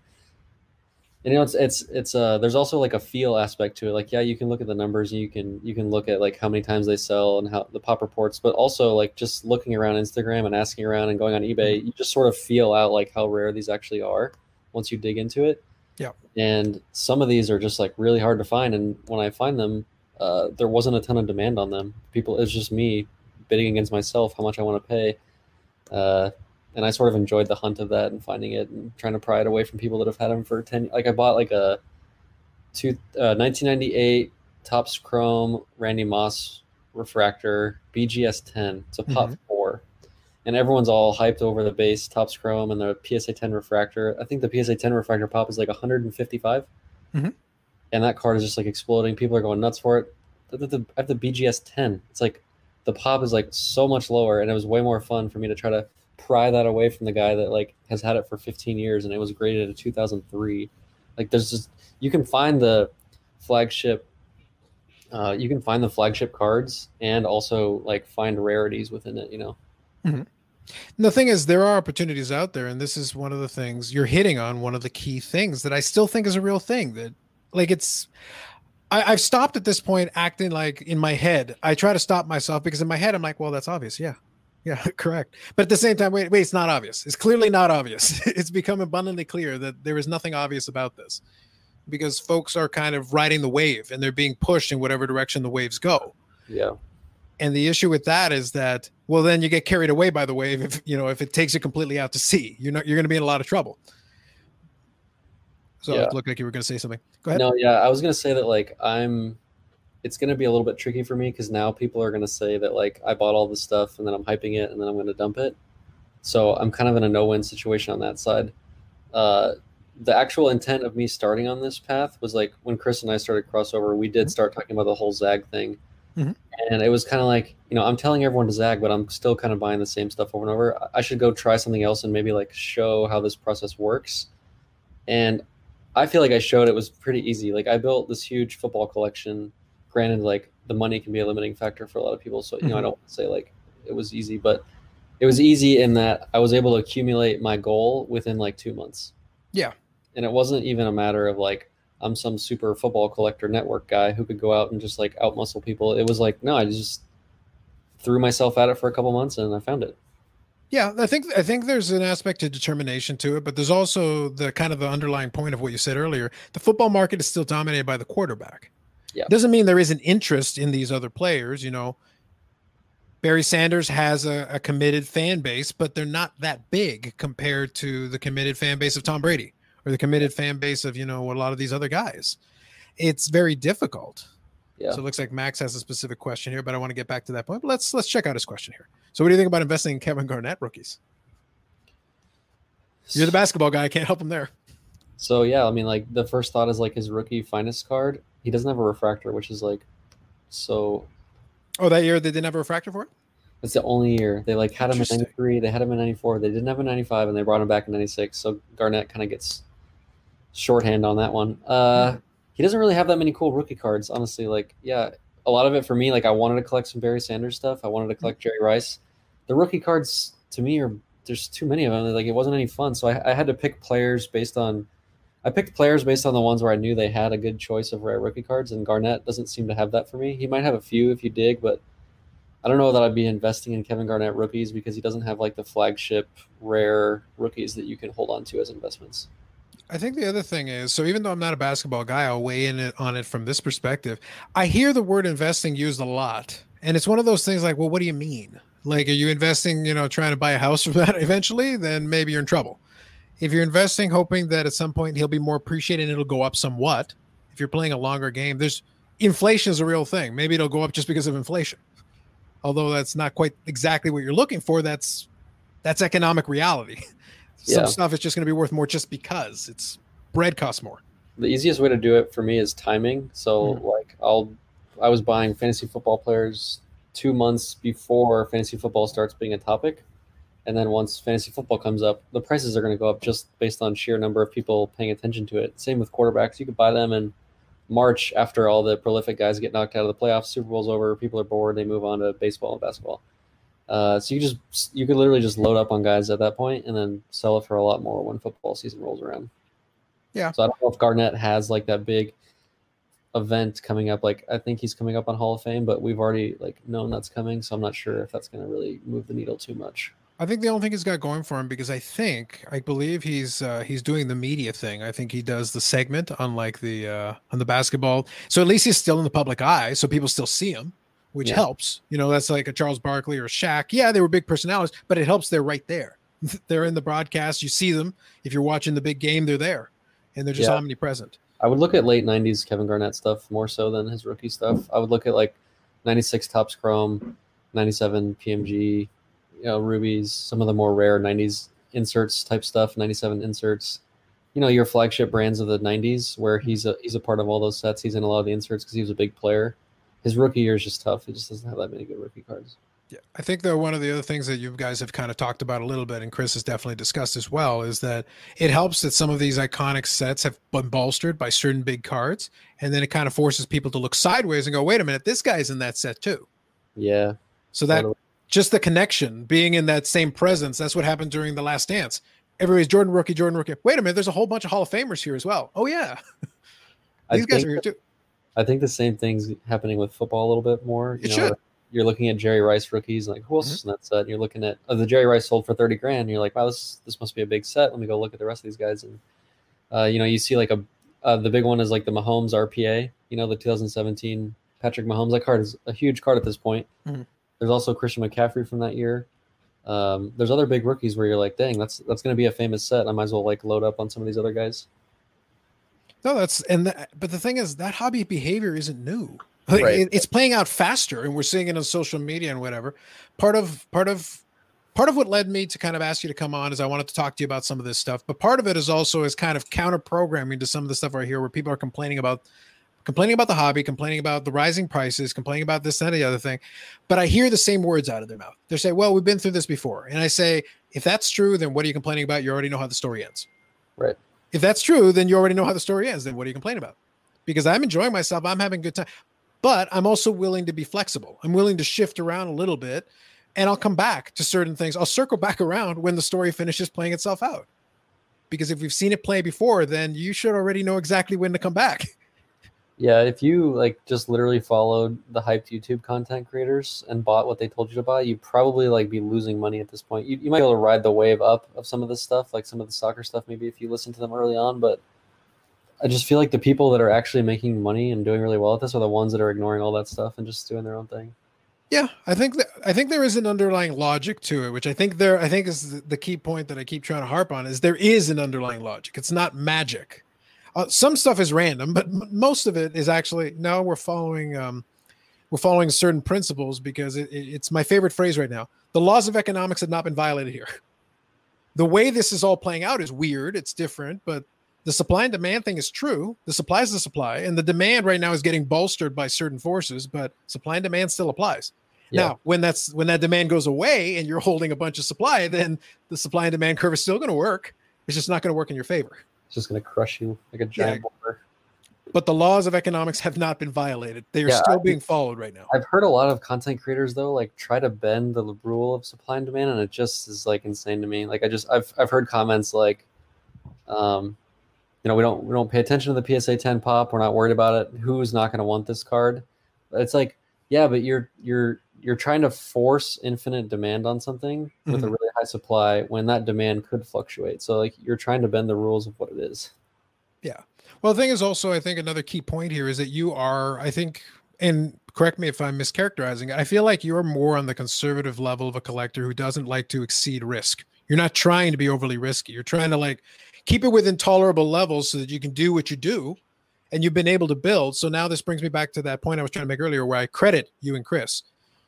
you know it's it's it's uh there's also like a feel aspect to it. Like yeah you can look at the numbers and you can you can look at like how many times they sell and how the pop reports but also like just looking around instagram and asking around and going on ebay mm-hmm. you just sort of feel out like how rare these actually are once you dig into it. Yeah. And some of these are just like really hard to find. And when i find them uh, there wasn't a ton of demand on them. People it's just me bidding against myself how much i want to pay. Uh, and I sort of enjoyed the hunt of that and finding it and trying to pry it away from people that have had them for 10 like I bought like a two, uh, 1998 Topps Chrome Randy Moss refractor BGS 10 it's a pop mm-hmm. 4 and everyone's all hyped over the base Topps Chrome and the PSA 10 refractor. I think the PSA 10 refractor pop is like 155, Mhm. and that card is just like exploding. People are going nuts for it. The, I have the BGS 10. It's like the pop is like so much lower, and it was way more fun for me to try to pry that away from the guy that like has had it for 15 years and it was graded at 2003. Like there's just you can find the flagship. Uh, you can find the flagship cards and also like find rarities within it. You know. And the thing is, there are opportunities out there, and this is one of the things you're hitting on. One of the key things that I still think is a real thing. That, like, it's. I've stopped at this point acting like in my head. I try to stop myself because in my head I'm like, well, that's obvious. Yeah, yeah, correct. But at the same time, wait, wait, it's not obvious. It's clearly not obvious. it's become abundantly clear that there is nothing obvious about this, because folks are kind of riding the wave and they're being pushed in whatever direction the waves go. Yeah. And the issue with that is that, well, then you get carried away by the wave. If you know, if it takes you completely out to sea, you're not, you're going to be in a lot of trouble. So Yeah. it looked like you were going to say something. Go ahead. No, yeah, I was gonna say that like I'm. It's gonna be a little bit tricky for me because now people are gonna say that like I bought all this stuff and then I'm hyping it and then I'm gonna dump it. So I'm kind of in a no-win situation on that side. Uh, the actual intent of me starting on this path was like when Chris and I started crossover, we did start talking about the whole Zag thing, Mhm. and it was kind of like you know I'm telling everyone to Zag, but I'm still kind of buying the same stuff over and over. I should go try something else and maybe like show how this process works. And I feel like I showed it was pretty easy. Like I built this huge football collection. Granted, like the money can be a limiting factor for a lot of people. So you know, I Mhm. don't say like it was easy, but it was easy in that I was able to accumulate my goal within like two months. Yeah. And it wasn't even a matter of like I'm some super football collector network guy who could go out and just like outmuscle people. It was like no, I just threw myself at it for a couple months and I found it. Yeah, I think I think there's an aspect of determination to it, but there's also the kind of the underlying point of what you said earlier. The football market is still dominated by the quarterback. Yeah. Doesn't mean there isn't interest in these other players, you know. Barry Sanders has a, a committed fan base, but they're not that big compared to the committed fan base of Tom Brady or the committed fan base of, you know, a lot of these other guys. It's very difficult. Yeah. So it looks like Max has a specific question here, but I want to get back to that point. But let's let's check out his question here. So what do you think about investing in Kevin Garnett rookies? You're the basketball guy. I can't help him there. So yeah, I mean, like the first thought is like his rookie finest card. He doesn't have a refractor, which is like, so Oh, that year they didn't have a refractor for it? it's the only year they like had him in '93. They had him in '94. They didn't have a '95, and they brought him back in '96. So Garnett kind of gets shorthand on that one. Uh, he doesn't really have that many cool rookie cards, honestly. Like, yeah, a lot of it for me. Like, I wanted to collect some Barry Sanders stuff. I wanted to collect Jerry Rice. The rookie cards to me are there's too many of them. Like, it wasn't any fun. So I, I had to pick players based on. I picked players based on the ones where I knew they had a good choice of rare rookie cards, and Garnett doesn't seem to have that for me. He might have a few if you dig, but I don't know that I'd be investing in Kevin Garnett rookies because he doesn't have like the flagship rare rookies that you can hold on to as investments. I think the other thing is so even though I'm not a basketball guy, I'll weigh in on it from this perspective. I hear the word investing used a lot, and it's one of those things like, well, what do you mean? Like, are you investing, you know, trying to buy a house from that eventually? Then maybe you're in trouble. If you're investing hoping that at some point he'll be more appreciated and it'll go up somewhat, if you're playing a longer game, there's inflation is a real thing. Maybe it'll go up just because of inflation. Although that's not quite exactly what you're looking for, that's that's economic reality. Some Yeah. stuff is just going to be worth more just because it's bread costs more. The easiest way to do it for me is timing. So Mhm. like I'll I was buying fantasy football players two months before fantasy football starts being a topic. And then once fantasy football comes up, the prices are going to go up just based on sheer number of people paying attention to it. Same with quarterbacks. You could buy them in March after all the prolific guys get knocked out of the playoffs, Super Bowl's over, people are bored, they move on to baseball and basketball. Uh, so you just you could literally just load up on guys at that point and then sell it for a lot more when football season rolls around. Yeah. So I don't know if Garnett has like that big event coming up. Like I think he's coming up on Hall of Fame, but we've already like known that's coming, so I'm not sure if that's going to really move the needle too much. I think the only thing he's got going for him because I think I believe he's uh, he's doing the media thing. I think he does the segment unlike the uh, on the basketball. So at least he's still in the public eye, so people still see him, which Yeah. helps. You know, that's like a Charles Barkley or Shaq. Yeah, they were big personalities, but it helps they're right there. they're in the broadcast. You see them. If you're watching the big game, they're there, and they're just Yeah. omnipresent. I would look at late '90s Kevin Garnett stuff more so than his rookie stuff. I would look at like '96 Topps Chrome, '97 PMG, you know, rubies, some of the more rare 90s inserts type stuff, 97 inserts. You know, your flagship brands of the 90s, where he's a he's a part of all those sets. He's in a lot of the inserts because he was a big player. His rookie year is just tough. He just doesn't have that many good rookie cards. Yeah, I think though one of the other things that you guys have kind of talked about a little bit, and Chris has definitely discussed as well, is that it helps that some of these iconic sets have been bolstered by certain big cards, and then it kind of forces people to look sideways and go, "Wait a minute, this guy's in that set too." Yeah. So that totally. Just the connection, being in that same presence, that's what happened during the Last Dance. Everybody's Jordan rookie, Jordan rookie. Wait a minute, there's a whole bunch of Hall of Famers here as well. Oh yeah, these guys are here too. I think the same thing's happening with football a little bit more. You it know, should. You're looking at Jerry Rice rookies, like who else mm-hmm. is in that set? And you're looking at oh, the Jerry Rice sold for thirty grand. And you're like, wow, this this must be a big set. Let me go look at the rest of these guys. And uh, you know, you see like a uh, the big one is like the Mahomes RPA. You know, the 2017 Patrick Mahomes. That card is a huge card at this point. Mm-hmm. There's also Christian McCaffrey from that year. Um, there's other big rookies where you're like, dang, that's that's going to be a famous set. I might as well like load up on some of these other guys. No, that's and the, but the thing is that hobby behavior isn't new. Like, right. it, it's playing out faster, and we're seeing it on social media and whatever. Part of part of part of what led me to kind of ask you to come on is I wanted to talk to you about some of this stuff. But part of it is also is kind of counter programming to some of the stuff right here where people are complaining about complaining about the hobby, complaining about the rising prices, complaining about this and the other thing. But I hear the same words out of their mouth. They say, "Well, we've been through this before," and I say, "If that's true, then what are you complaining about? You already know how the story ends." Right. If that's true, then you already know how the story ends. Then what are you complaining about? Because I'm enjoying myself. I'm having a good time. But I'm also willing to be flexible. I'm willing to shift around a little bit and I'll come back to certain things. I'll circle back around when the story finishes playing itself out. Because if we've seen it play before, then you should already know exactly when to come back. Yeah, if you like just literally followed the hyped YouTube content creators and bought what they told you to buy, you'd probably like be losing money at this point. You, you might be able to ride the wave up of some of this stuff, like some of the soccer stuff, maybe if you listen to them early on. But I just feel like the people that are actually making money and doing really well at this are the ones that are ignoring all that stuff and just doing their own thing. Yeah, I think that I think there is an underlying logic to it, which I think there I think is the key point that I keep trying to harp on is there is an underlying logic. It's not magic. Uh, some stuff is random, but m- most of it is actually no. We're following um, we're following certain principles because it, it, it's my favorite phrase right now. The laws of economics have not been violated here. The way this is all playing out is weird. It's different, but the supply and demand thing is true. The supply is the supply, and the demand right now is getting bolstered by certain forces, but supply and demand still applies. Yeah. Now, when that's when that demand goes away and you're holding a bunch of supply, then the supply and demand curve is still going to work. It's just not going to work in your favor. It's just going to crush you like a giant yeah. boulder. But the laws of economics have not been violated. They are yeah, still I, being followed right now. I've heard a lot of content creators though, like try to bend the rule of supply and demand, and it just is like insane to me. Like I just I've I've heard comments like, um, you know, we don't we don't pay attention to the PSA 10 pop. We're not worried about it. Who's not going to want this card? It's like, yeah, but you're you're you're trying to force infinite demand on something with mm-hmm. a really high supply when that demand could fluctuate. So like you're trying to bend the rules of what it is. Yeah. Well, the thing is also, I think another key point here is that you are, I think, and correct me if I'm mischaracterizing. It, I feel like you're more on the conservative level of a collector who doesn't like to exceed risk. You're not trying to be overly risky. You're trying to like keep it within tolerable levels so that you can do what you do and you've been able to build. So now this brings me back to that point I was trying to make earlier where I credit you and Chris.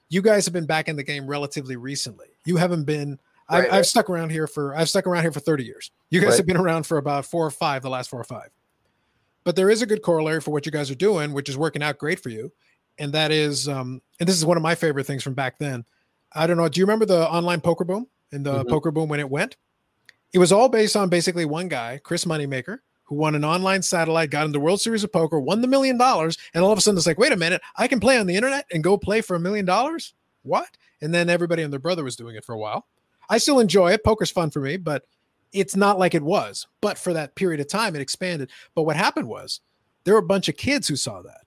You guys have been back in the game relatively recently. You haven't been right, I've, right. I've, stuck around here for I've stuck around here for 30 years. You guys right. have been around for about four or five, the last four or five. But there is a good corollary for what you guys are doing, which is working out great for you. And that is um, and this is one of my favorite things from back then. I don't know. Do you remember the online poker boom and the mm-hmm. poker boom when it went? It was all based on basically one guy, Chris Moneymaker, who won an online satellite, got into the World Series of Poker, won the million dollars, and all of a sudden it's like, wait a minute, I can play on the internet and go play for a million dollars? What? And then everybody and their brother was doing it for a while. I still enjoy it. Poker's fun for me, but it's not like it was. But for that period of time, it expanded. But what happened was there were a bunch of kids who saw that.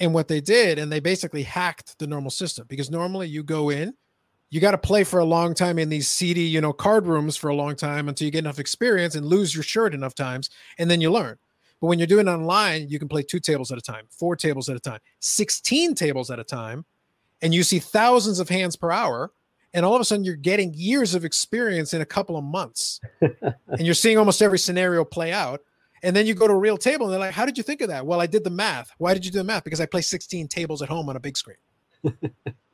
And what they did, and they basically hacked the normal system because normally you go in, you got to play for a long time in these seedy, you know, card rooms for a long time until you get enough experience and lose your shirt enough times, and then you learn. But when you're doing it online, you can play two tables at a time, four tables at a time, 16 tables at a time, and you see thousands of hands per hour. And all of a sudden, you're getting years of experience in a couple of months, and you're seeing almost every scenario play out. And then you go to a real table, and they're like, "How did you think of that?" Well, I did the math. Why did you do the math? Because I play 16 tables at home on a big screen.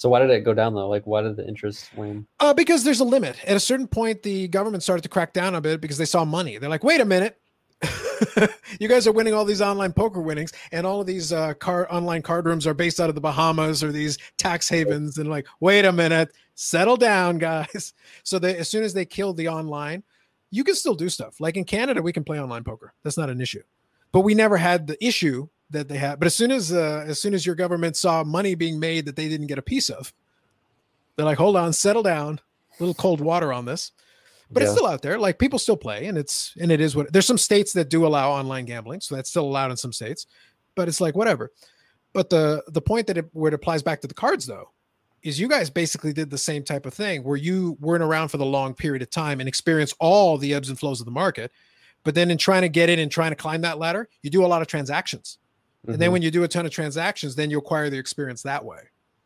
So why did it go down though? Like why did the interest wane? Uh, because there's a limit. At a certain point, the government started to crack down a bit because they saw money. They're like, wait a minute. you guys are winning all these online poker winnings, and all of these uh, car online card rooms are based out of the Bahamas or these tax havens. And like, wait a minute, settle down, guys. So they, as soon as they killed the online, you can still do stuff. Like in Canada, we can play online poker. That's not an issue. But we never had the issue that they had. But as soon as uh, as soon as your government saw money being made that they didn't get a piece of, they're like, hold on, settle down, a little cold water on this. But yeah. it's still out there. Like people still play, and it's and it is what there's some states that do allow online gambling, so that's still allowed in some states. But it's like whatever. But the the point that it where it applies back to the cards though is you guys basically did the same type of thing where you weren't around for the long period of time and experienced all the ebbs and flows of the market. But then in trying to get in and trying to climb that ladder, you do a lot of transactions. Mm-hmm. And then mm-hmm. when you do a ton of transactions, then you acquire the experience that way.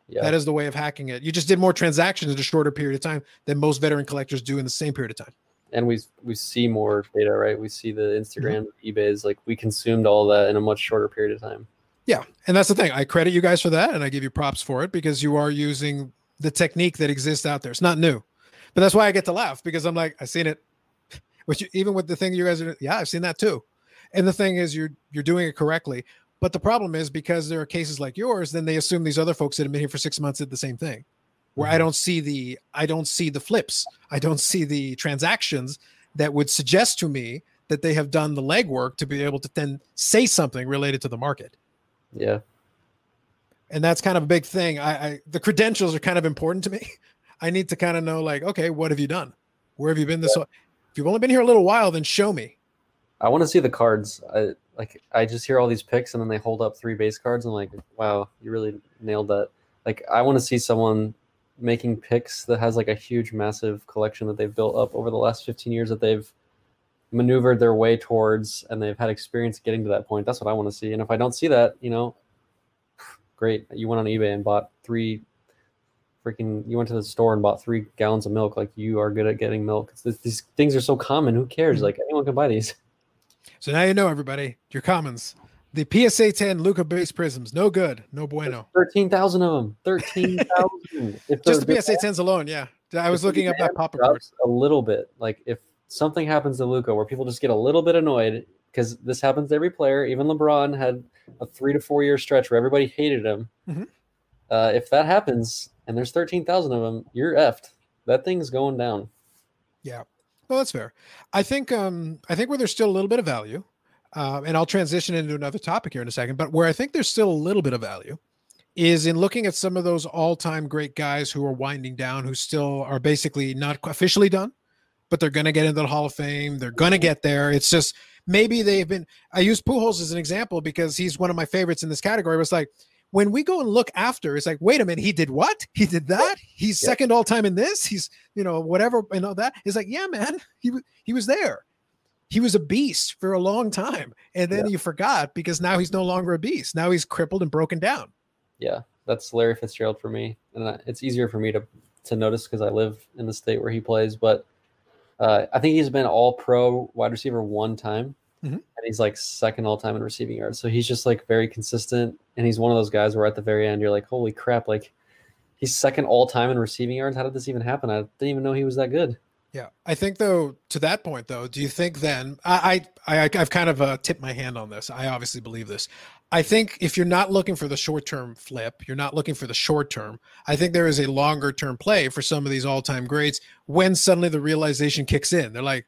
Yeah. That is the way of hacking it. You just did more transactions in a shorter period of time than most veteran collectors do in the same period of time. And we we see more data, right? We see the Instagram, mm-hmm. eBay's like we consumed all that in a much shorter period of time. Yeah, and that's the thing. I credit you guys for that, and I give you props for it because you are using the technique that exists out there. It's not new, but that's why I get to laugh because I'm like, I've seen it. Which even with the thing you guys are, yeah, I've seen that too. And the thing is, you're you're doing it correctly. But the problem is because there are cases like yours, then they assume these other folks that have been here for six months did the same thing. Where mm-hmm. I don't see the I don't see the flips. I don't see the transactions that would suggest to me that they have done the legwork to be able to then say something related to the market. Yeah. And that's kind of a big thing. I, I the credentials are kind of important to me. I need to kind of know like, okay, what have you done? Where have you been this? Yeah. If you've only been here a little while, then show me. I want to see the cards. I, like I just hear all these picks and then they hold up three base cards. And I'm like, wow, you really nailed that. Like I want to see someone making picks that has like a huge, massive collection that they've built up over the last 15 years that they've maneuvered their way towards and they've had experience getting to that point. That's what I want to see. And if I don't see that, you know, great. You went on eBay and bought three freaking you went to the store and bought three gallons of milk like you are good at getting milk these things are so common who cares mm-hmm. like anyone can buy these so now you know, everybody, your commons. The PSA 10 Luka base prisms, no good, no bueno. 13,000 of them. 13,000. Just the PSA 10s alone, yeah. I was looking up that pop up a little bit. Like if something happens to Luka where people just get a little bit annoyed because this happens to every player. Even LeBron had a three to four year stretch where everybody hated him. Mm-hmm. Uh, if that happens and there's 13,000 of them, you're effed. That thing's going down. Yeah. Well, that's fair. I think um, I think where there's still a little bit of value, uh, and I'll transition into another topic here in a second. But where I think there's still a little bit of value is in looking at some of those all-time great guys who are winding down, who still are basically not officially done, but they're going to get into the Hall of Fame. They're going to get there. It's just maybe they've been. I use Pujols as an example because he's one of my favorites in this category. Was like when we go and look after, it's like, wait a minute, he did what? He did that? He's second all time in this. He's, you know, whatever, and all that. It's like, yeah, man, he he was there. He was a beast for a long time. And then yeah. you forgot because now he's no longer a beast. Now he's crippled and broken down. Yeah, that's Larry Fitzgerald for me. And it's easier for me to to notice because I live in the state where he plays. But uh, I think he's been all pro wide receiver one time. Mm-hmm. And he's like second all time in receiving yards. So he's just like very consistent. And he's one of those guys where at the very end, you're like, holy crap, like he's second all time in receiving yards. How did this even happen? I didn't even know he was that good. Yeah, I think though to that point though, do you think then I I, I have kind of uh, tipped my hand on this. I obviously believe this. I think if you're not looking for the short term flip, you're not looking for the short term. I think there is a longer term play for some of these all time greats when suddenly the realization kicks in. They're like,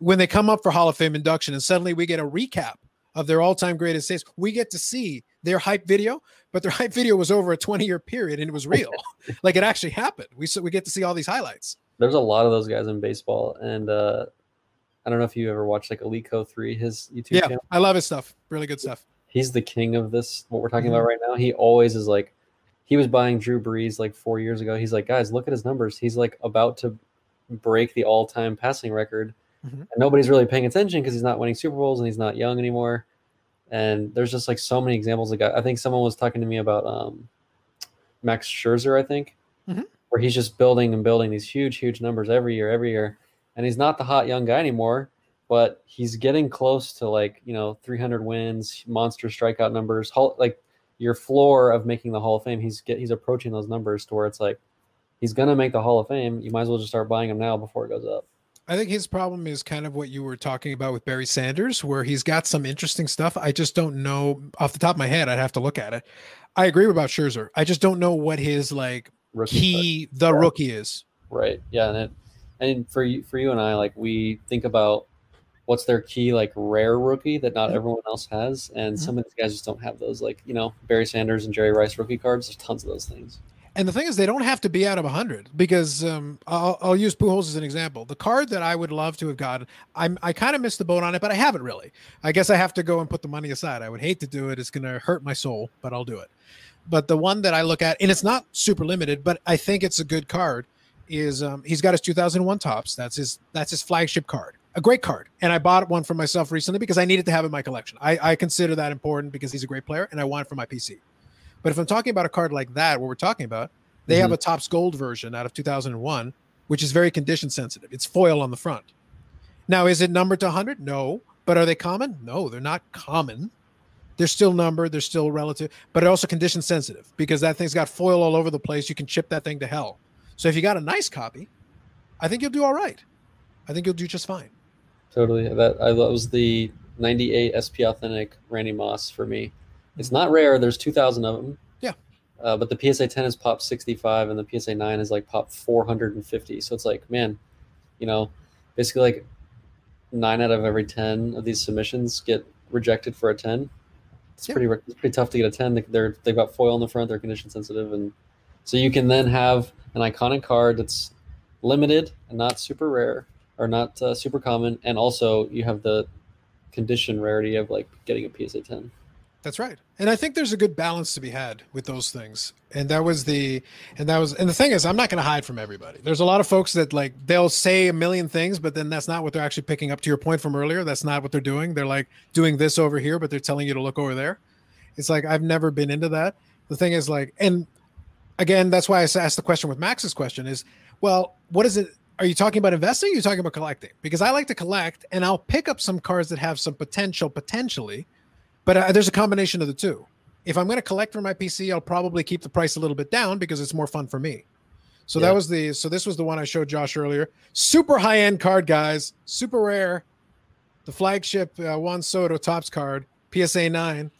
when they come up for Hall of Fame induction and suddenly we get a recap of their all-time greatest saves, we get to see their hype video, but their hype video was over a 20-year period and it was real. like it actually happened. We so we get to see all these highlights. There's a lot of those guys in baseball and uh I don't know if you ever watched like Alico 3 his YouTube yeah, channel. I love his stuff. Really good stuff. He's the king of this what we're talking mm-hmm. about right now. He always is like he was buying Drew Brees like 4 years ago. He's like, "Guys, look at his numbers. He's like about to break the all-time passing record." Mm-hmm. And nobody's really paying attention because he's not winning Super Bowls and he's not young anymore. And there's just like so many examples. Like I think someone was talking to me about um, Max Scherzer, I think, mm-hmm. where he's just building and building these huge, huge numbers every year, every year. And he's not the hot young guy anymore, but he's getting close to like you know 300 wins, monster strikeout numbers. Like your floor of making the Hall of Fame, he's get he's approaching those numbers to where it's like he's gonna make the Hall of Fame. You might as well just start buying him now before it goes up. I think his problem is kind of what you were talking about with Barry Sanders, where he's got some interesting stuff. I just don't know off the top of my head. I'd have to look at it. I agree about Scherzer. I just don't know what his like rookie key the yeah. rookie is. Right. Yeah, and it, and for you for you and I, like we think about what's their key like rare rookie that not everyone else has, and mm-hmm. some of these guys just don't have those. Like you know Barry Sanders and Jerry Rice rookie cards. There's tons of those things. And the thing is, they don't have to be out of 100 because um, I'll, I'll, use Pujols as an example. The card that I would love to have gotten, I'm, I kind of missed the boat on it, but I haven't really. I guess I have to go and put the money aside. I would hate to do it. It's going to hurt my soul, but I'll do it. But the one that I look at, and it's not super limited, but I think it's a good card, is um, he's got his 2001 Topps. That's his that's his flagship card. A great card. And I bought one for myself recently because I needed to have it in my collection. I, I consider that important because he's a great player and I want it for my PC. But if I'm talking about a card like that, what we're talking about, they mm-hmm. have a Topps Gold version out of 2001, which is very condition sensitive. It's foil on the front. Now, is it numbered to 100? No. But are they common? No, they're not common. They're still numbered, they're still relative, but also condition sensitive because that thing's got foil all over the place. You can chip that thing to hell. So if you got a nice copy, I think you'll do all right. I think you'll do just fine. Totally. That I that was the 98 SP Authentic Randy Moss for me. It's not rare. There's 2,000 of them. Uh, but the PSA 10 is pop 65 and the PSA 9 is like pop 450. So it's like, man, you know, basically like nine out of every 10 of these submissions get rejected for a 10. It's yeah. pretty it's pretty tough to get a 10. They're they've got foil in the front. They're condition sensitive, and so you can then have an iconic card that's limited and not super rare or not uh, super common, and also you have the condition rarity of like getting a PSA 10. That's right. And I think there's a good balance to be had with those things. And that was the and that was and the thing is I'm not going to hide from everybody. There's a lot of folks that like they'll say a million things but then that's not what they're actually picking up to your point from earlier. That's not what they're doing. They're like doing this over here but they're telling you to look over there. It's like I've never been into that. The thing is like and again that's why I asked the question with Max's question is well, what is it are you talking about investing? Or are you talking about collecting? Because I like to collect and I'll pick up some cards that have some potential potentially but uh, there's a combination of the two. If I'm going to collect for my PC, I'll probably keep the price a little bit down because it's more fun for me. So yeah. that was the so this was the one I showed Josh earlier. Super high end card, guys. Super rare. The flagship uh, Juan Soto Topps card, PSA nine.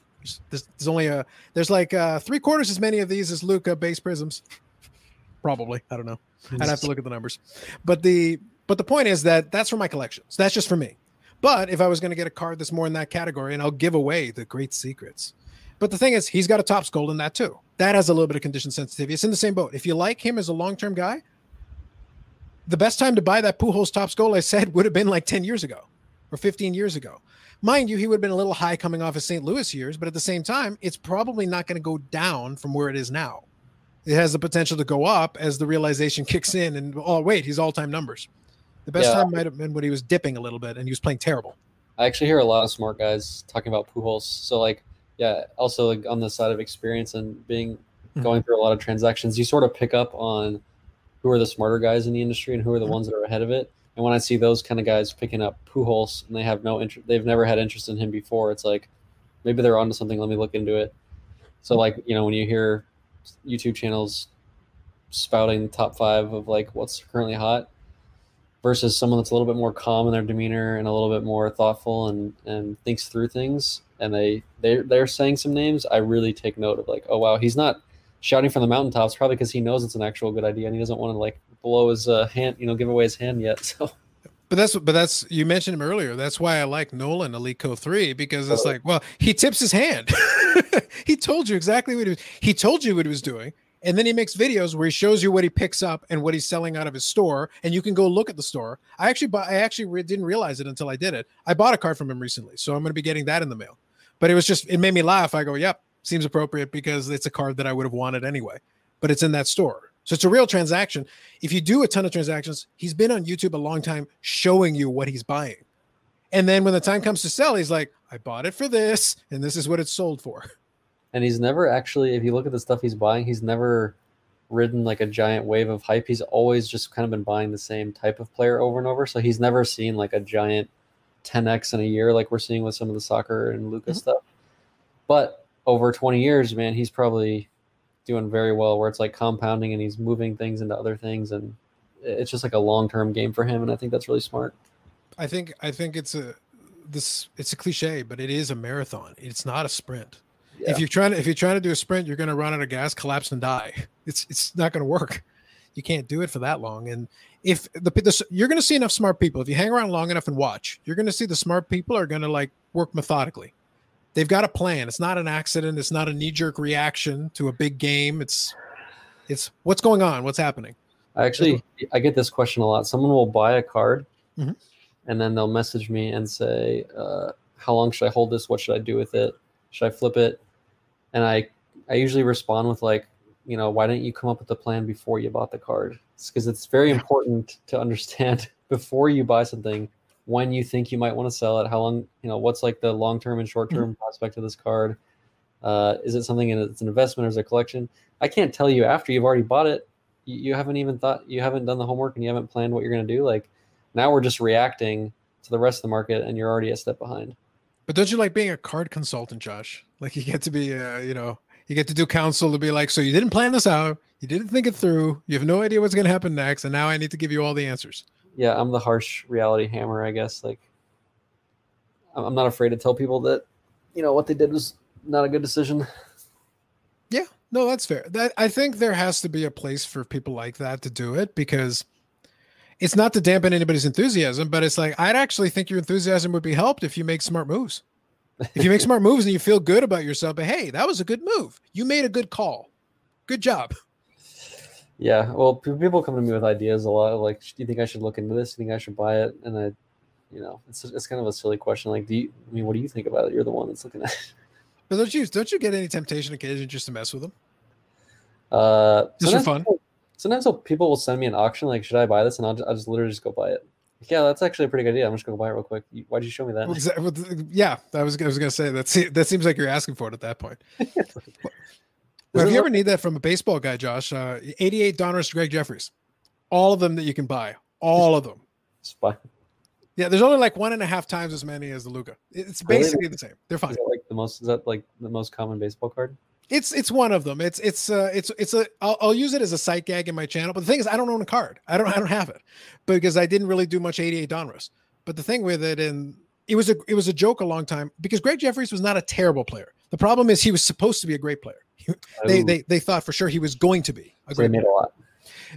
There's, there's only a there's like uh, three quarters as many of these as Luka base prisms. Probably, I don't know. I'd have to look at the numbers. But the but the point is that that's for my collection. So that's just for me. But if I was going to get a card that's more in that category, and I'll give away the great secrets. But the thing is, he's got a Topps Gold in that too. That has a little bit of condition sensitivity. It's in the same boat. If you like him as a long term guy, the best time to buy that Pujols Topps Gold, I said, would have been like 10 years ago or 15 years ago. Mind you, he would have been a little high coming off his St. Louis years, but at the same time, it's probably not going to go down from where it is now. It has the potential to go up as the realization kicks in and, oh, wait, he's all time numbers. The best yeah. time might have been when he was dipping a little bit and he was playing terrible. I actually hear a lot of smart guys talking about Pujols. So like, yeah, also like on the side of experience and being mm-hmm. going through a lot of transactions, you sort of pick up on who are the smarter guys in the industry and who are the mm-hmm. ones that are ahead of it. And when I see those kind of guys picking up Pujols and they have no interest, they've never had interest in him before. It's like maybe they're onto something. Let me look into it. So like you know when you hear YouTube channels spouting top five of like what's currently hot, versus someone that's a little bit more calm in their demeanor and a little bit more thoughtful and and thinks through things and they they they're saying some names i really take note of like oh wow he's not shouting from the mountaintops probably because he knows it's an actual good idea and he doesn't want to like blow his uh, hand you know give away his hand yet so but that's but that's you mentioned him earlier. That's why I like Nolan Elite Co three because it's like, well, he tips his hand. he told you exactly what he was. He told you what he was doing. And then he makes videos where he shows you what he picks up and what he's selling out of his store, and you can go look at the store. I actually bought, I actually re- didn't realize it until I did it. I bought a card from him recently, so I'm going to be getting that in the mail. But it was just it made me laugh. I go, "Yep, seems appropriate because it's a card that I would have wanted anyway." But it's in that store. So it's a real transaction. If you do a ton of transactions, he's been on YouTube a long time showing you what he's buying. And then when the time comes to sell, he's like, I bought it for this, and this is what it's sold for. and he's never actually if you look at the stuff he's buying he's never ridden like a giant wave of hype he's always just kind of been buying the same type of player over and over so he's never seen like a giant 10x in a year like we're seeing with some of the soccer and Lukas mm-hmm. stuff but over 20 years, man, he's probably doing very well where it's like compounding and he's moving things into other things and it's just like a long-term game for him and I think that's really smart. I think I think it's a this it's a cliche, but it is a marathon. It's not a sprint. Yeah. If you're trying to if you're trying to do a sprint, you're going to run out of gas, collapse, and die. It's it's not going to work. You can't do it for that long. And if the, the you're going to see enough smart people, if you hang around long enough and watch, you're going to see the smart people are going to like work methodically. They've got a plan. It's not an accident. It's not a knee jerk reaction to a big game. It's it's what's going on. What's happening. I actually I get this question a lot. Someone will buy a card. Mm-hmm and then they'll message me and say, uh, "How long should I hold this? What should I do with it? Should I flip it?" And I I usually respond with like, you know, why didn't you come up with a plan before you bought the card? because it's, it's very important to understand before you buy something when you think you might want to sell it, how long, you know, what's like the long term and short term mm-hmm. prospect of this card. Uh, is it something in it's an investment or is it a collection? I can't tell you after you've already bought it. You, you haven't even thought you haven't done the homework and you haven't planned what you're going to do. Like now we're just reacting to the rest of the market, and you're already a step behind. But don't you like being a card consultant, Josh? Like you get to be, uh, you know, you get to do counsel to be like, so you didn't plan this out, you didn't think it through, you have no idea what's going to happen next, and now I need to give you all the answers. Yeah, I'm the harsh reality hammer, I guess. Like, I'm not afraid to tell people that, you know, what they did was not a good decision. Yeah, no, that's fair. That I think there has to be a place for people like that to do it because it's not to dampen anybody's enthusiasm, but it's like I'd actually think your enthusiasm would be helped if you make smart moves. If you make smart moves and you feel good about yourself, but hey, that was a good move. You made a good call. Good job. Yeah, well, people come to me with ideas a lot. Like, do you think I should look into this? Do you think I should buy it? And I, you know, it's it's kind of a silly question. Like, do you? I mean, what do you think about it? You're the one that's looking at. it. But don't you don't you get any temptation occasionally just to mess with them? Uh, just for fun. People, sometimes people will send me an auction like, should I buy this? And I'll, I'll just literally just go buy it. Yeah, that's actually a pretty good idea. I'm just gonna buy it real quick. Why'd you show me that? Yeah, I was I was gonna say that. That seems like you're asking for it at that point. well, if you ever need that from a baseball guy, Josh, uh, 88 Donruss Gregg Jefferies, all of them that you can buy, all of them. Fine. Yeah, there's only like one and a half times as many as the Luka. It's basically really? the same. They're fine. like the most? Is that like the most common baseball card? It's it's one of them. It's it's uh it's it's a I'll, I'll use it as a sight gag in my channel. But the thing is, I don't own a card. I don't I don't have it, because I didn't really do much 88 Donruss. But the thing with it, and it was a it was a joke a long time because Gregg Jefferies was not a terrible player. The problem is he was supposed to be a great player. they, they they thought for sure he was going to be a so great. Player. a lot.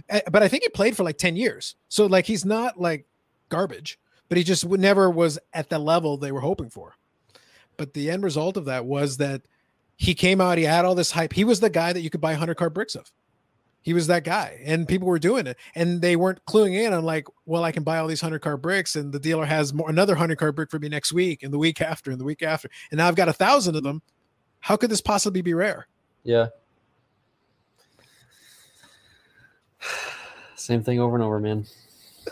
Eh, but I think he played for like 10 years. So like he's not like garbage, but he just never was at the level they were hoping for. But the end result of that was that he came out, he had all this hype. He was the guy that you could buy 100 card bricks of. He was that guy, and people were doing it, and they weren't cluing in on like, well, I can buy all these 100 card bricks, and the dealer has more another 100 card brick for me next week, and the week after, and the week after, and now I've got a thousand of them. How could this possibly be rare? Yeah. Same thing over and over, man.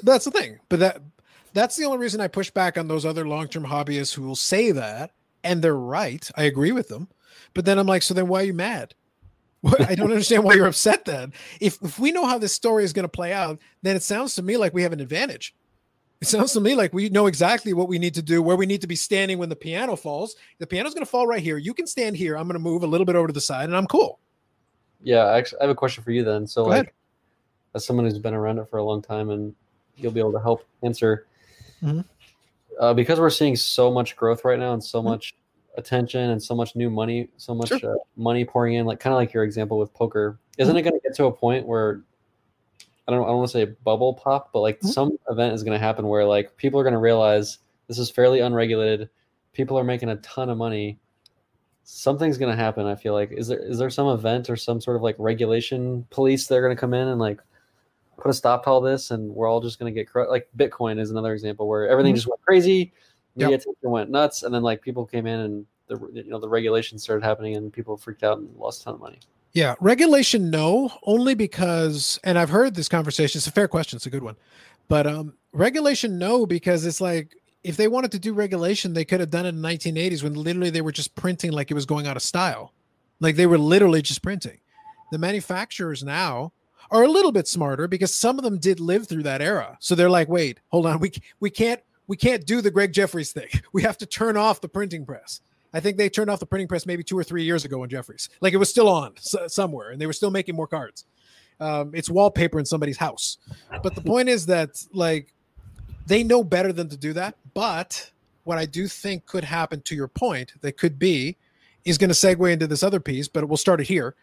That's the thing, but that that's the only reason I push back on those other long term hobbyists who will say that, and they're right. I agree with them but then I'm like, so then why are you mad? I don't understand why you're upset then. If if we know how this story is going to play out, then it sounds to me like we have an advantage. It sounds to me like we know exactly what we need to do, where we need to be standing when the piano falls. The piano's going to fall right here. You can stand here. I'm going to move a little bit over to the side, and I'm cool. Yeah, actually, I have a question for you then. So, Go like, ahead. as someone who's been around it for a long time, and you'll be able to help answer, mm-hmm. uh, because we're seeing so much growth right now and so mm-hmm. much attention and so much new money, so much sure. uh, money pouring in, like kind of like your example with poker. Isn't mm-hmm. it going to get to a point where I don't I don't want to say bubble pop, but like mm-hmm. some event is going to happen where like people are going to realize this is fairly unregulated. People are making a ton of money. Something's going to happen. I feel like is there is there some event or some sort of like regulation police that are going to come in and like put a stop to all this, and we're all just going to get corrupt. Like Bitcoin is another example where everything mm-hmm. just went crazy media yep. attention went nuts, and then like people came in and the you know the regulations started happening, and people freaked out and lost a ton of money. Yeah, regulation no, only because, and I've heard this conversation. It's a fair question. It's a good one, but um, regulation no because it's like if they wanted to do regulation, they could have done it in the 1980s when literally they were just printing like it was going out of style, like they were literally just printing. The manufacturers now are a little bit smarter because some of them did live through that era. So they're like, wait, hold on, we we can't we can't do the Gregg Jefferies thing. We have to turn off the printing press. I think they turned off the printing press maybe two or three years ago in Jefferies. Like it was still on somewhere, and they were still making more cards. Um, it's wallpaper in somebody's house. But the point is that like they know better than to do that. But what I do think could happen, to your point, that could be, is going to segue into this other piece, but we'll start it here.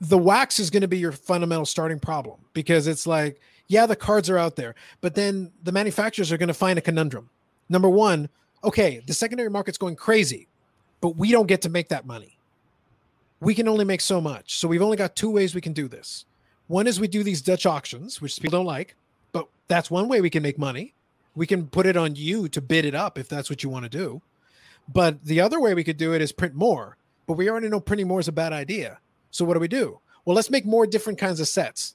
The wax is going to be your fundamental starting problem because it's like, yeah, the cards are out there, but then the manufacturers are going to find a conundrum. Number one, okay, the secondary market's going crazy, but we don't get to make that money. We can only make so much. So we've only got two ways we can do this. One is we do these Dutch auctions, which people don't like, but that's one way we can make money. We can put it on you to bid it up if that's what you want to do. But the other way we could do it is print more. But we already know printing more is a bad idea. So what do we do? Well, let's make more different kinds of sets.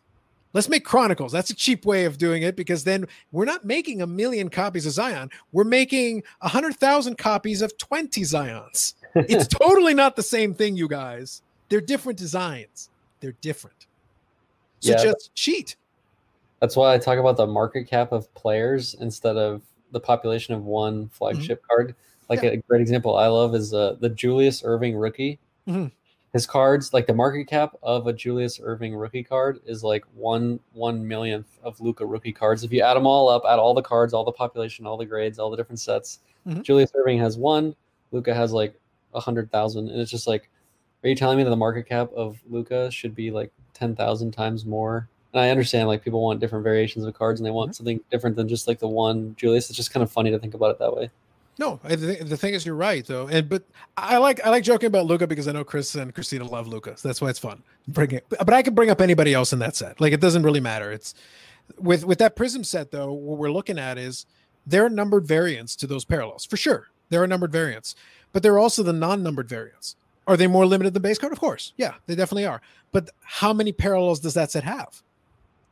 Let's make Chronicles. That's a cheap way of doing it because then we're not making a million copies of Zion. We're making a hundred thousand copies of 20 Zions. It's totally not the same thing, you guys. They're different designs. They're different. So yeah, just cheat. That's why I talk about the market cap of players instead of the population of one flagship mm-hmm. card. Like yeah. a great example I love is uh, the Julius Erving rookie. Mm-hmm his cards, like the market cap of a Julius Erving rookie card, is like one one millionth of Luka rookie cards. If you add them all up, add all the cards, all the population, all the grades, all the different sets, mm-hmm. Julius Erving has one. Luka has like a hundred thousand, and it's just like, are you telling me that the market cap of Luka should be like ten thousand times more? And I understand like people want different variations of cards, and they want mm-hmm. something different than just like the one Julius. It's just kind of funny to think about it that way. No, the thing is, you're right though, and but I like I like joking about Luka because I know Chris and Christina love Luka. So that's why it's fun. Bring it, but I can bring up anybody else in that set. Like it doesn't really matter. It's with with that Prism set though. What we're looking at is there are numbered variants to those parallels for sure. There are numbered variants, but there are also the non-numbered variants. Are they more limited than base card? Of course, yeah, they definitely are. But how many parallels does that set have?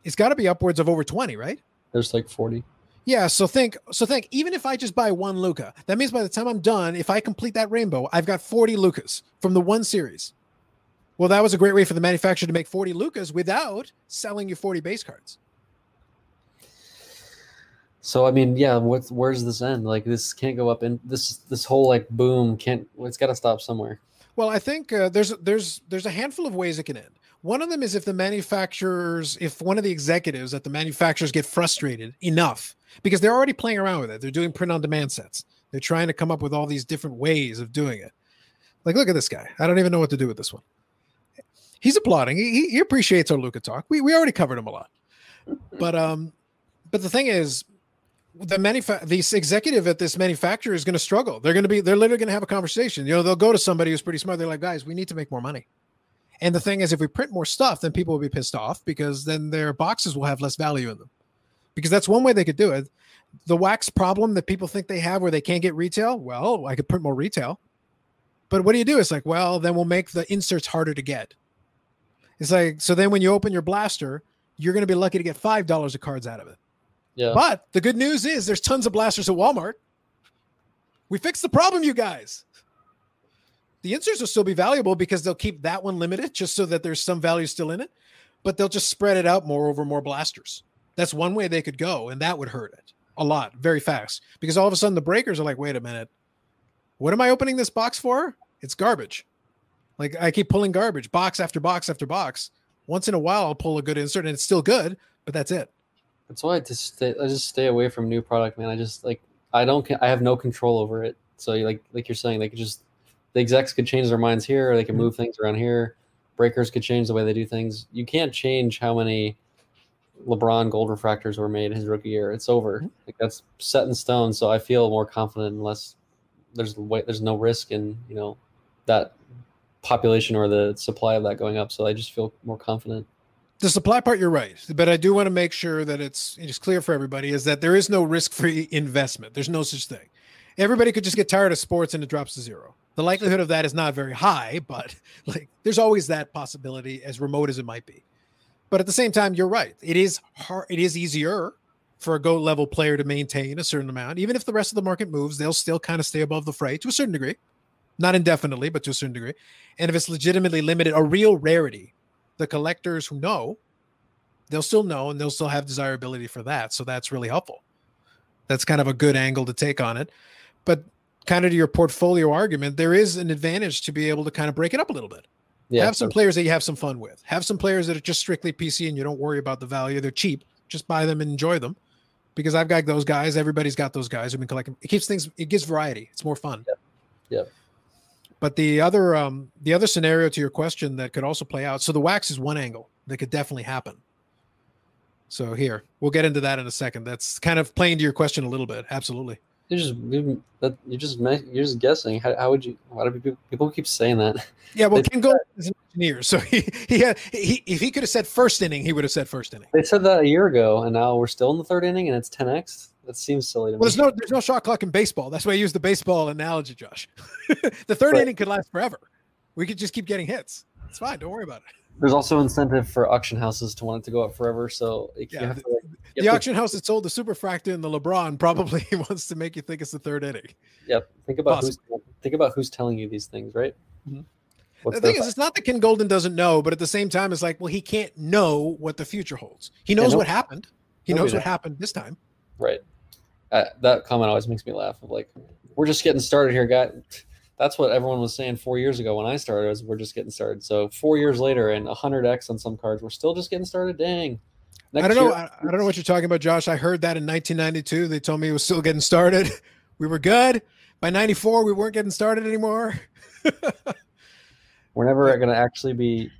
It's got to be upwards of over twenty, right? There's like forty. Yeah, so think so think even if I just buy one Luka, that means by the time I'm done, if I complete that rainbow, I've got 40 Lukas from the one series. Well, that was a great way for the manufacturer to make 40 Lukas without selling you 40 base cards. So I mean, yeah, what's where's this end? Like this can't go up and this this whole like boom can't it's got to stop somewhere. Well, I think uh, there's there's there's a handful of ways it can end. One of them is if the manufacturers, if one of the executives at the manufacturers get frustrated enough because they're already playing around with it. They're doing print on demand sets. They're trying to come up with all these different ways of doing it. Like, look at this guy. I don't even know what to do with this one. He's applauding. He, he appreciates our Luka talk. We, we already covered him a lot. But um, but the thing is, the manufa- this executive at this manufacturer is going to struggle. They're going to be they're literally going to have a conversation. You know, they'll go to somebody who's pretty smart. They're like, guys, we need to make more money. And the thing is, if we print more stuff, then people will be pissed off because then their boxes will have less value in them because that's one way they could do it. The wax problem that people think they have where they can't get retail, well, I could print more retail. But what do you do? It's like, well, then we'll make the inserts harder to get. It's like, so then when you open your blaster, you're going to be lucky to get $5 of cards out of it. Yeah. But the good news is there's tons of blasters at Walmart. We fixed the problem, you guys. The inserts will still be valuable because they'll keep that one limited just so that there's some value still in it, but they'll just spread it out more over more blasters. That's one way they could go, and that would hurt it a lot very fast because all of a sudden the breakers are like, wait a minute, what am I opening this box for? It's garbage. Like I keep pulling garbage, box after box after box. Once in a while, I'll pull a good insert, and it's still good, but that's it. That's why I just stay. I just stay away from new product, man. I just like I don't. I have no control over it. So like like you're saying, they could just the execs could change their minds here, or they can mm-hmm. move things around here. Breakers could change the way they do things. You can't change how many LeBron gold refractors were made his rookie year. It's over. Mm-hmm. Like that's set in stone. So I feel more confident unless there's there's no risk in you know that population or the supply of that going up. So I just feel more confident. The supply part, you're right, but I do want to make sure that it's it's clear for everybody is that there is no risk-free investment. There's no such thing. Everybody could just get tired of sports and it drops to zero. The likelihood of that is not very high, but like there's always that possibility, as remote as it might be. But at the same time, you're right. It is hard. It is easier for a GOAT level player to maintain a certain amount. Even if the rest of the market moves, they'll still kind of stay above the fray to a certain degree, not indefinitely, but to a certain degree. And if it's legitimately limited, a real rarity, the collectors who know, they'll still know and they'll still have desirability for that. So that's really helpful. That's kind of a good angle to take on it. But kind of to your portfolio argument, there is an advantage to be able to kind of break it up a little bit. Yeah, have some players that you have some fun with. Have some players that are just strictly PC and you don't worry about the value. They're cheap. Just buy them and enjoy them. Because I've got those guys. Everybody's got those guys who've been collecting. It keeps things. It gives variety. It's more fun. Yeah. Yep. But the other um the other scenario to your question that could also play out. So the wax is one angle that could definitely happen. So here we'll get into that in a second. That's kind of playing to your question a little bit. Absolutely. You're just you're just you're just guessing. How, how would you? Why do people people keep saying that? Yeah, well, Ken Gold is an engineer, so he he had he if he could have said first inning, he would have said first inning. They said that a year ago, and now we're still in the third inning, and it's 10x. That seems silly to Well, me. Well, there's no there's no shot clock in baseball. That's why I use the baseball analogy, Josh. the third Right. inning could last forever. We could just keep getting hits. It's fine. Don't worry about it. There's also incentive for auction houses to want it to go up forever. So you Yeah, have to, like, The to- auction house that sold the Superfractor and the LeBron probably wants to make you think it's the third inning. Yep. Think about who's think about who's telling you these things, right? Mhm. The thing is, it's not that Ken Goldin doesn't know, but at the same time, it's like, well, he can't know what the future holds. He knows no- what happened. He knows what happened this time. Right. Uh, that comment always makes me laugh. Of like, we're just getting started here, guy. That's what everyone was saying four years ago when I started. Was we're just getting started. So four years later, and hundred x on some cards, we're still just getting started. Dang. I don't know. year- I, I don't know what you're talking about, Josh. I heard that in 1992. They told me it was still getting started. We were good. By 94, we weren't getting started anymore. We're never going to actually be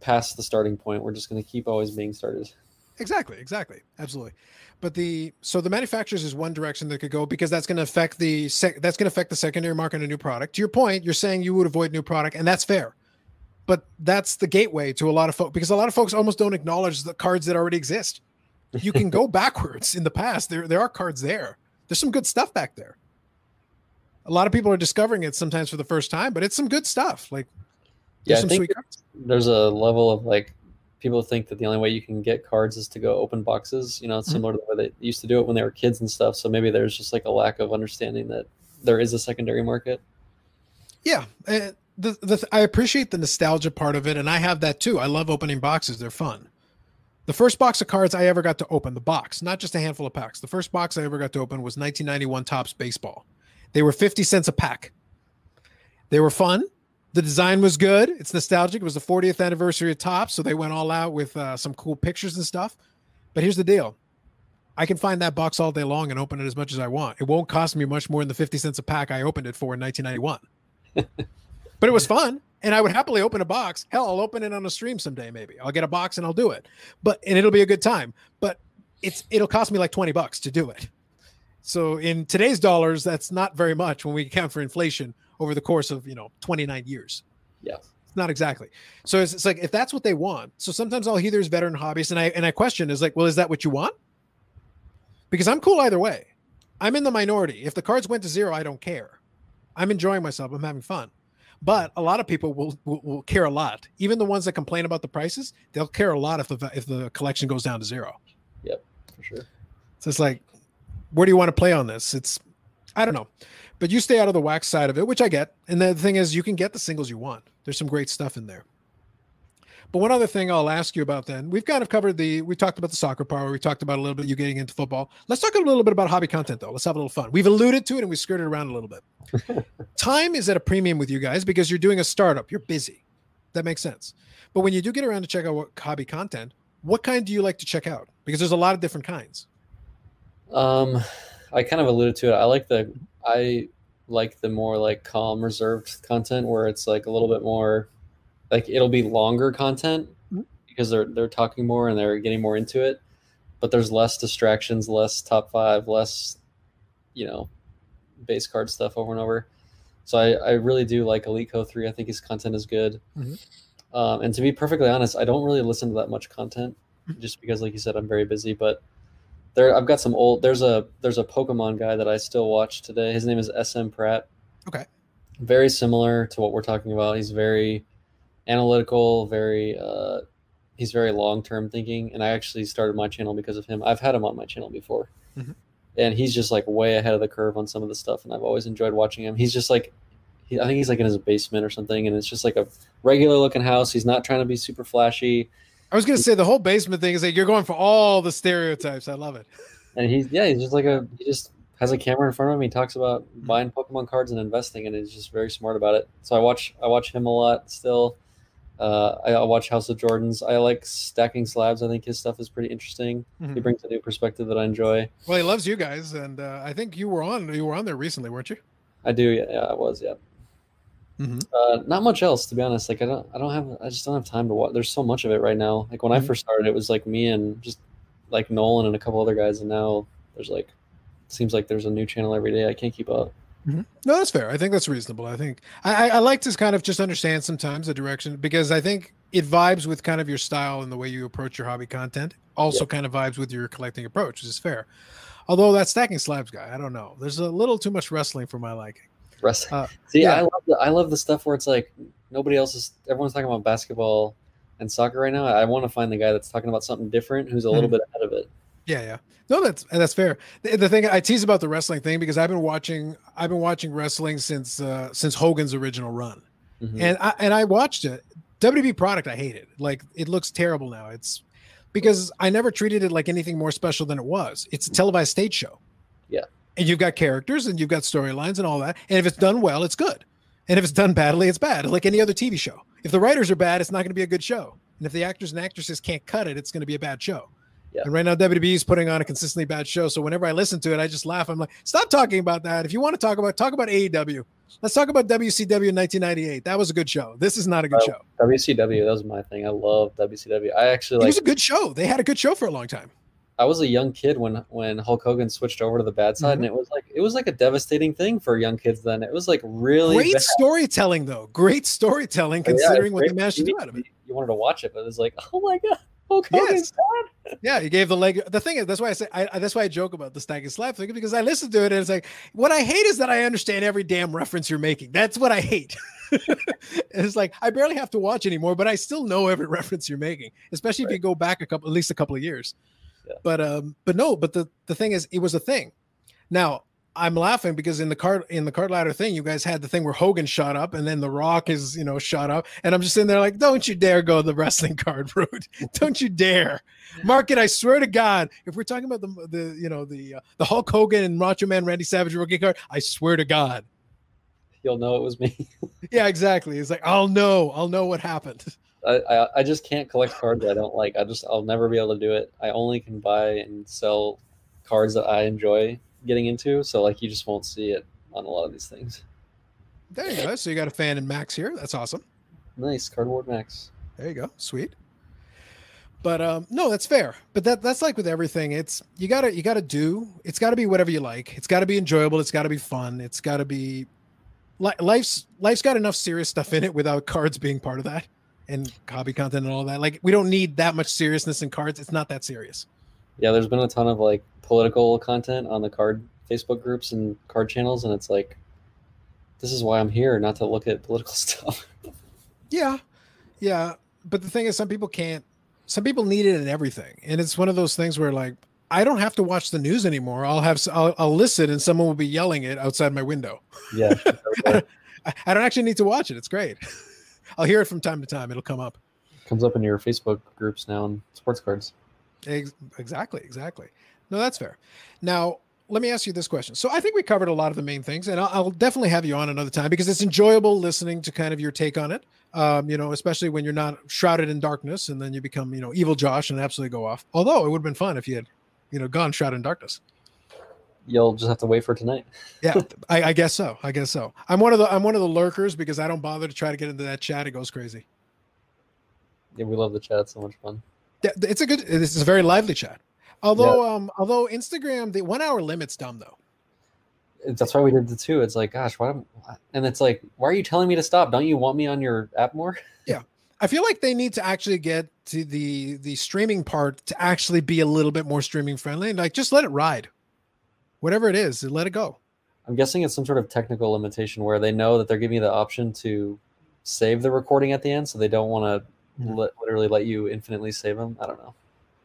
past the starting point. We're just going to keep always being started. Exactly, exactly, absolutely. But the so the manufacturers is one direction that could go because that's going to affect the sec, that's going to affect the secondary market on a new product. To your point, you're saying you would avoid new product, and that's fair. But that's the gateway to a lot of folks because a lot of folks almost don't acknowledge the cards that already exist. You can go backwards in the past. There there are cards there. There's some good stuff back there. A lot of people are discovering it sometimes for the first time, but it's some good stuff. Like Yeah, there's I some think sweet cards. there's a level of like people think that the only way you can get cards is to go open boxes. You know, it's Mhm. similar to the way they used to do it when they were kids and stuff. So maybe there's just like a lack of understanding that there is a secondary market. Yeah, uh, the, the I appreciate the nostalgia part of it, and I have that too. I love opening boxes; they're fun. The first box of cards I ever got to open, the box, not just a handful of packs. The first box I ever got to open was 1991 Topps Baseball. They were 50 cents a pack. They were fun. The design was good. It's nostalgic. It was the 40th anniversary of Topps, so they went all out with uh, some cool pictures and stuff. But here's the deal: I can find that box all day long and open it as much as I want. It won't cost me much more than the 50 cents a pack I opened it for in 1991 but it was fun and i would happily open a box hell i'll open it on a stream someday maybe i'll get a box and i'll do it but and it'll be a good time but it's it'll cost me like 20 bucks to do it so in today's dollars that's not very much when we account for inflation over the course of you know 29 years Yeah. it's not exactly so it's, it's like if that's what they want so sometimes i'll hear there's veteran hobbyists and i and i question is like well is that what you want because i'm cool either way i'm in the minority if the cards went to zero i don't care i'm enjoying myself i'm having fun but a lot of people will, will will care a lot. Even the ones that complain about the prices, they'll care a lot if the if the collection goes down to zero. Yep, For sure. So it's like, where do you want to play on this? It's, I don't know, but you stay out of the wax side of it, which I get. And the thing is, you can get the singles you want. There's some great stuff in there. But one other thing I'll ask you about then, we've kind of covered the, we talked about the soccer power. We talked about a little bit you getting into football. Let's talk a little bit about hobby content though. Let's have a little fun. We've alluded to it and we skirted around a little bit. Time is at a premium with you guys because you're doing a startup. You're busy. That makes sense. But when you do get around to check out what hobby content, what kind do you like to check out? Because there's a lot of different kinds. Um, I kind of alluded to it. I like the I like the more like calm, reserved content where it's like a little bit more like it'll be longer content Mhm. because they're they're talking more and they're getting more into it, but there's less distractions, less top five, less you know base card stuff over and over. So I, I really do like Elite Co three. I think his content is good. Mhm. Um, and to be perfectly honest, I don't really listen to that much content just because, like you said, I'm very busy. But there, I've got some old. There's a there's a Pokemon guy that I still watch today. His name is SM Pratt. Okay. Very similar to what we're talking about. He's very analytical. Very. Uh, he's very long term thinking. And I actually started my channel because of him. I've had him on my channel before. Mhm. And he's just like way ahead of the curve on some of the stuff, and I've always enjoyed watching him. He's just like, he, I think he's like in his basement or something, and it's just like a regular looking house. He's not trying to be super flashy. I was going to say the whole basement thing is like you're going for all the stereotypes. I love it. and he's yeah he's just like a he just has a camera in front of him. He talks about buying Pokemon cards and investing, and he's just very smart about it. So I watch I watch him a lot still. Uh, I, I watch House of Jordans. I like stacking slabs. I think his stuff is pretty interesting. He Mhm. brings a new perspective that I enjoy. Well, he loves you guys, and uh, I think you were on you were on there recently, weren't you? I do. Yeah, yeah I was. Yeah. Mhm. Uh, not much else, to be honest. Like I don't, I don't have, I just don't have time to watch. There's so much of it right now. Like when I Mhm. first started, it was like me and just like Nolan and a couple other guys, and now there's like, seems like there's a new channel every day. I can't keep up. No, that's fair. I think that's reasonable. I think I, I, I like to kind of just understand sometimes the direction because I think it vibes with kind of your style and the way you approach your hobby content. Also, kind of vibes with your collecting approach, which is fair. Although that stacking slabs guy, I don't know. There's a little too much wrestling for my liking. Wrestling. Uh, See, yeah. I love the, I love the stuff where it's like nobody else is. Everyone's talking about basketball and soccer right now. I want to find the guy that's talking about something different, who's a little Mhm. bit ahead of it. Yeah, yeah. No, that's that's fair. The, the thing I tease about the wrestling thing because I've been watching I've been watching wrestling since uh, since Hogan's original run. Mhm. and I and I watched it. WB product I hated. It. Like it looks terrible now. It's because I never treated it like anything more special than it was. It's a televised stage show. Yeah. And you've got characters and you've got storylines and all that. And if it's done well, it's good. And if it's done badly, it's bad. Like any other TV show. If the writers are bad, it's not going to be a good show. And if the actors and actresses can't cut it, it's going to be a bad show. Yeah. And right now, WWE is putting on a consistently bad show. So whenever I listen to it, I just laugh. I'm like, stop talking about that. If you want to talk about, talk about AEW. Let's talk about WCW in 1998. That was a good show. This is not a good Oh, show. WCW, that was my thing. I love WCW. I actually like. it was a good show. They had a good show for a long time. I was a young kid when when Hulk Hogan switched over to the bad side, Mhm. and it was like it was like a devastating thing for young kids. Then it was like really Great bad. storytelling, though. Great storytelling, Yeah, considering what great they managed to do out of it. You wanted to watch it, but it was like, oh my god, Hulk Hogan's Yes. Yeah, he gave the leg. The thing is, that's why I say I, I- that's why I joke about the Stacking Slabs thing because I listen to it and it's like what I hate is that I understand every damn reference you're making. That's what I hate. it's like I barely have to watch anymore, but I still know every reference you're making, especially if you go back a couple, at least a couple of years. Yeah. But um, but no, but the the thing is, it was a thing. Now I'm laughing because in the card in the card ladder thing, you guys had the thing where Hogan shot up and then The Rock is you know shot up, and I'm just sitting there like, don't you dare go the wrestling card route, don't you dare, Mark it. I swear to God, if we're talking about the the you know the uh, the Hulk Hogan and Macho Man Randy Savage rookie card, I swear to God, You'll know it was me. yeah, exactly. It's like I'll know, I'll know what happened. I, I I just can't collect cards I don't like. I just I'll never be able to do it. I only can buy and sell cards that I enjoy getting into. So like you just won't see it on a lot of these things. There you go. So you got a fan in Max here. That's awesome. Nice cardboard max. There you go. Sweet. But um, no, that's fair. But that that's like with everything. It's you gotta you gotta do. It's got to be whatever you like. It's got to be enjoyable. It's got to be fun. It's got to be li- life's life's got enough serious stuff in it without cards being part of that and hobby content and all that. Like we don't need that much seriousness in cards. It's not that serious. Yeah, there's been a ton of like political content on the card Facebook groups and card channels, and it's like, this is why I'm here, not to look at political stuff. Yeah, yeah. But the thing is, some people can't. Some people need it in everything, and it's one of those things where like I don't have to watch the news anymore. I'll have I'll, I'll listen, and someone will be yelling it outside my window. yeah, I don't actually need to watch it. It's great. I'll hear it from time to time. It'll come up. comes up in your Facebook groups now and sports cards. Exactly, exactly. No, that's fair. Now, let me ask you this question. So, I think we covered a lot of the main things, and I'll, I'll definitely have you on another time because it's enjoyable listening to kind of your take on it. Um, you know, especially when you're not shrouded in darkness, and then you become, you know, evil Josh and absolutely go off. Although it would have been fun if you had, you know, gone shrouded in darkness. You'll just have to wait for tonight. Yeah, I, I guess so. I guess so. I'm one of the I'm one of the lurkers because I don't bother to try to get into that chat. It goes crazy. Yeah, we love the chat. It's so much fun. Yeah, it's a good. This is a very lively chat. Although, um, although Instagram, the one hour limit's dumb though. That's why we did the two. It's like, gosh, why? And it's like, why are you telling me to stop? Don't you want me on your app more? Yeah, I feel like they need to actually get to the the streaming part to actually be a little bit more streaming friendly and like just let it ride. Whatever it is, let it go. I'm guessing it's some sort of technical limitation where they know that they're giving you the option to save the recording at the end, so they don't want to Mhm. li- literally let you infinitely save them. I don't know.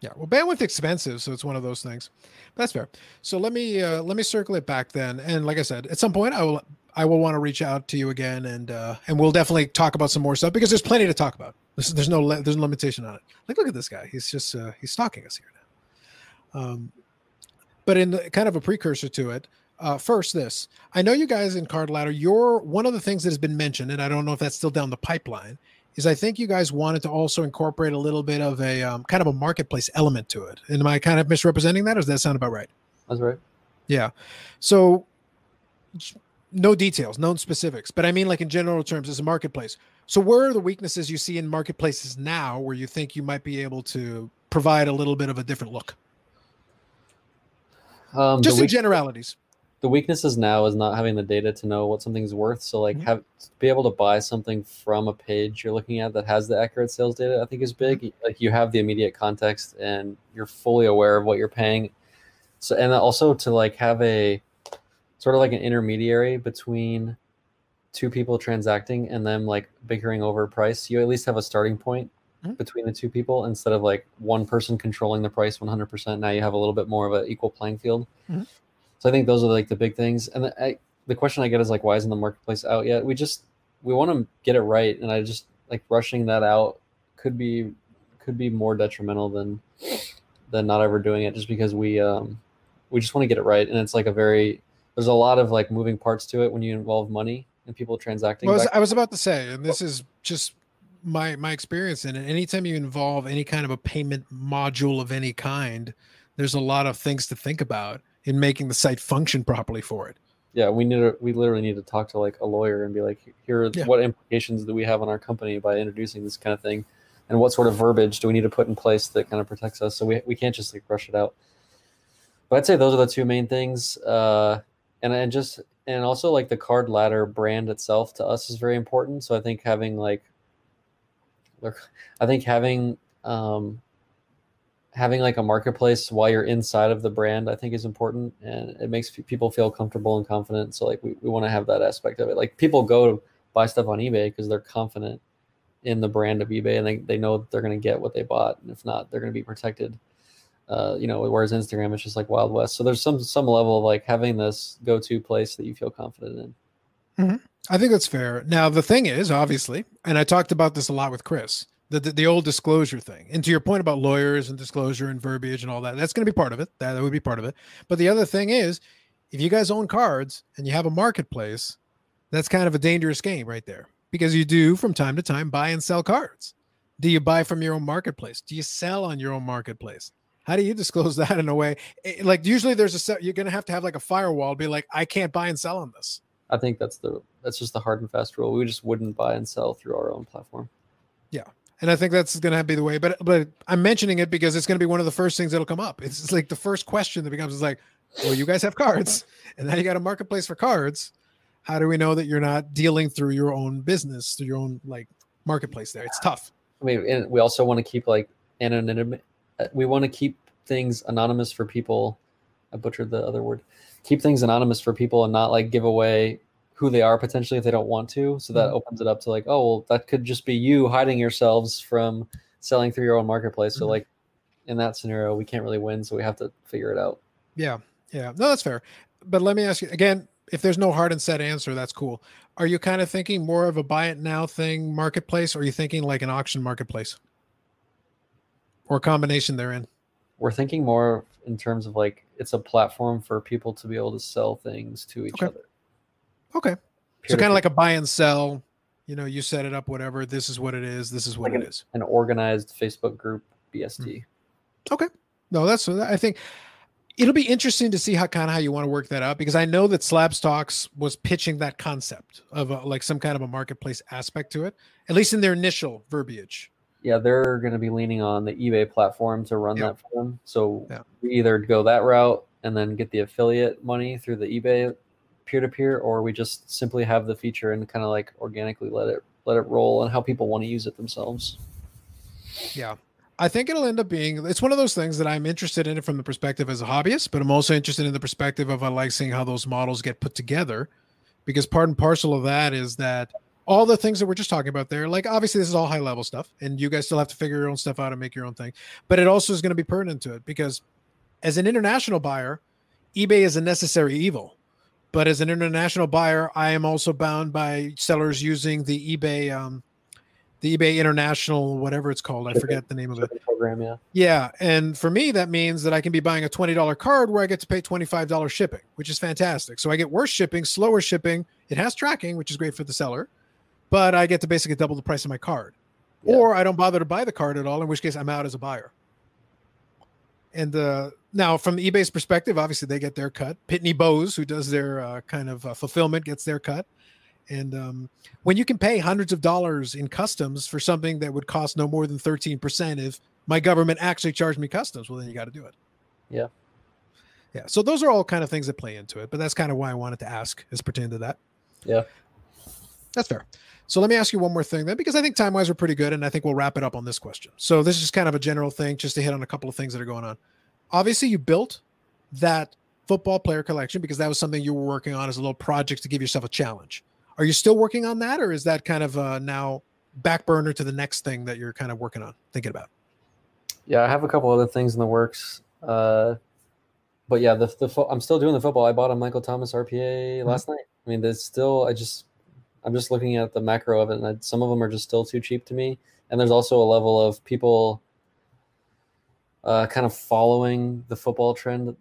Yeah, well, bandwidth expensive, so it's one of those things. That's fair. So let me uh, let me circle it back then, and like I said, at some point I will I will want to reach out to you again, and uh, and we'll definitely talk about some more stuff because there's plenty to talk about. There's, there's no there's no limitation on it. Like look at this guy, he's just uh, he's stalking us here now. Um, but in the, kind of a precursor to it, Uh, first, this I know you guys in Card Ladder. You're one of the things that has been mentioned, and I don't know if that's still down the pipeline. Is I think you guys wanted to also incorporate a little bit of a um, kind of a marketplace element to it. And am I kind of misrepresenting that, or does that sound about right? That's right. Yeah. So no details, no specifics, but I mean like in general terms as a marketplace. So where are the weaknesses you see in marketplaces now where you think you might be able to provide a little bit of a different look? Um, Just in generalities. The weaknesses now is not having the data to know what something's worth. So like mm-hmm. have be able to buy something from a page you're looking at that has the accurate sales data, I think is big. Mm-hmm. Like you have the immediate context and you're fully aware of what you're paying. So and also to like have a sort of like an intermediary between two people transacting and them like bickering over price. You at least have a starting point. Between the two people instead of like one person controlling the price 100%. Now you have a little bit more of an equal playing field. Mm-hmm. So I think those are like the big things. And the, I, the question I get is like, why isn't the marketplace out yet? We just we want to get it right, and I just like rushing that out could be could be more detrimental than than not ever doing it, just because we um we just want to get it right, and it's like a very there's a lot of like moving parts to it when you involve money and people transacting. Well, I was about to say, and this is just my my experience in it. Anytime you involve any kind of a payment module of any kind, there's a lot of things to think about in making the site function properly for it. Yeah, we need to we literally need to talk to like a lawyer and be like, here, yeah. what implications do we have on our company by introducing this kind of thing, and what sort of verbiage do we need to put in place that kind of protects us? So we we can't just like rush it out. But I'd say those are the two main things. Uh, and and just and also like the card ladder brand itself to us is very important. So I think having like, look, I think having um, having like a marketplace while you're inside of the brand, I think is important, and it makes people feel comfortable and confident. So like we, we want to have that aspect of it. Like people go to buy stuff on eBay because they're confident in the brand of eBay and they, they know they're going to get what they bought, and if not, they're going to be protected uh, you know, whereas Instagram is just like Wild West. So there's some some level of like having this go to place that you feel confident in. Mm-hmm. I think that's fair. Now the thing is, obviously, and I talked about this a lot with Chris, the, the, the old disclosure thing. And to your point about lawyers and disclosure and verbiage and all that, that's going to be part of it. That, that would be part of it. But the other thing is, if you guys own cards and you have a marketplace, that's kind of a dangerous game right there because you do from time to time buy and sell cards. Do you buy from your own marketplace? Do you sell on your own marketplace? How do you disclose that in a way? Eh, like usually there's a set, you're going to have to have like a firewall be like, I can't buy and sell on this. I think that's the, that's just the hard and fast rule. We just wouldn't buy and sell through our own platform. Yeah. And I think that's going to be the way, but, but I'm mentioning it because it's going to be one of the first things that'll come up. It's like the first question that becomes is like, well, you guys have cards and now you got a marketplace for cards. How do we know that you're not dealing through your own business, through your own like marketplace there? It's tough. I mean, and we also want to keep like anonymity uh, we want to keep things anonymous for people. I butchered the other word. Keep things anonymous for people and not like give away who they are potentially if they don't want to. So that mm-hmm. opens it up to like, oh, well, that could just be you hiding yourselves from selling through your own marketplace. Mm-hmm. So like in that scenario, we can't really win. So we have to figure it out. Yeah. Yeah. No, that's fair. But let me ask you again, if there's no hard and set answer, that's cool. Are you kind of thinking more of a buy it now thing marketplace? Or are you thinking like an auction marketplace? or combination therein? We're thinking more in terms of like it's a platform for people to be able to sell things to each okay. other. Okay. so kind of like a buy and sell. You know, you set it up, whatever. This is what it is. This is what like it an, is. An organized Facebook group, BST. Mm-hmm. Okay. No, that's I think it'll be interesting to see how kind of how you want to work that out because I know that Slabs Talks was pitching that concept of a, like some kind of a marketplace aspect to it, at least in their initial verbiage yeah, they're going to be leaning on the eBay platform to run that for them. So we either go that route and then get the affiliate money through the eBay peer to peer, or we just simply have the feature and kind of like organically let it let it roll and how people want to use it themselves. Yeah. I think it'll end up being it's one of those things that I'm interested in it from the perspective as a hobbyist, but I'm also interested in the perspective of I like seeing how those models get put together because part and parcel of that is that all the things that we're just talking about there like obviously this is all high level stuff and you guys still have to figure your own stuff out and make your own thing but it also is going to be pertinent to it because as an international buyer ebay is a necessary evil but as an international buyer i am also bound by sellers using the ebay um, the eBay International, whatever it's called. I forget the name of it. Program, yeah. Yeah, and for me, that means that I can be buying a twenty dollar card where I get to pay twenty five dollars shipping, which is fantastic. So I get worse shipping, slower shipping. It has tracking, which is great for the seller, but I get to basically double the price of my card. Yeah. Or I don't bother to buy the card at all, in which case I'm out as a buyer. And uh, now, from eBay's perspective, obviously they get their cut. Pitney Bowes, who does their uh, kind of uh, fulfillment, gets their cut. And um, when you can pay hundreds of dollars in customs for something that would cost no more than 13%, if my government actually charged me customs, well, then you got to do it. Yeah. Yeah. So those are all kind of things that play into it, but that's kind of why I wanted to ask as pertaining to that. Yeah. That's fair. So let me ask you one more thing then, because I think time wise we're pretty good, and I think we'll wrap it up on this question. So this is just kind of a general thing, just to hit on a couple of things that are going on. Obviously, you built that football player collection because that was something you were working on as a little project to give yourself a challenge. Are you still working on that, or is that kind of uh, now back burner to the next thing that you're kind of working on, thinking about? Yeah, I have a couple other things in the works. Uh, but yeah, the, the fo- I'm still doing the football. I bought a Michael Thomas RPA last night. I mean, there's still I just I'm just looking at the macro of it, and I, some of them are just still too cheap to me. And there's also a level of people uh, kind of following the football trend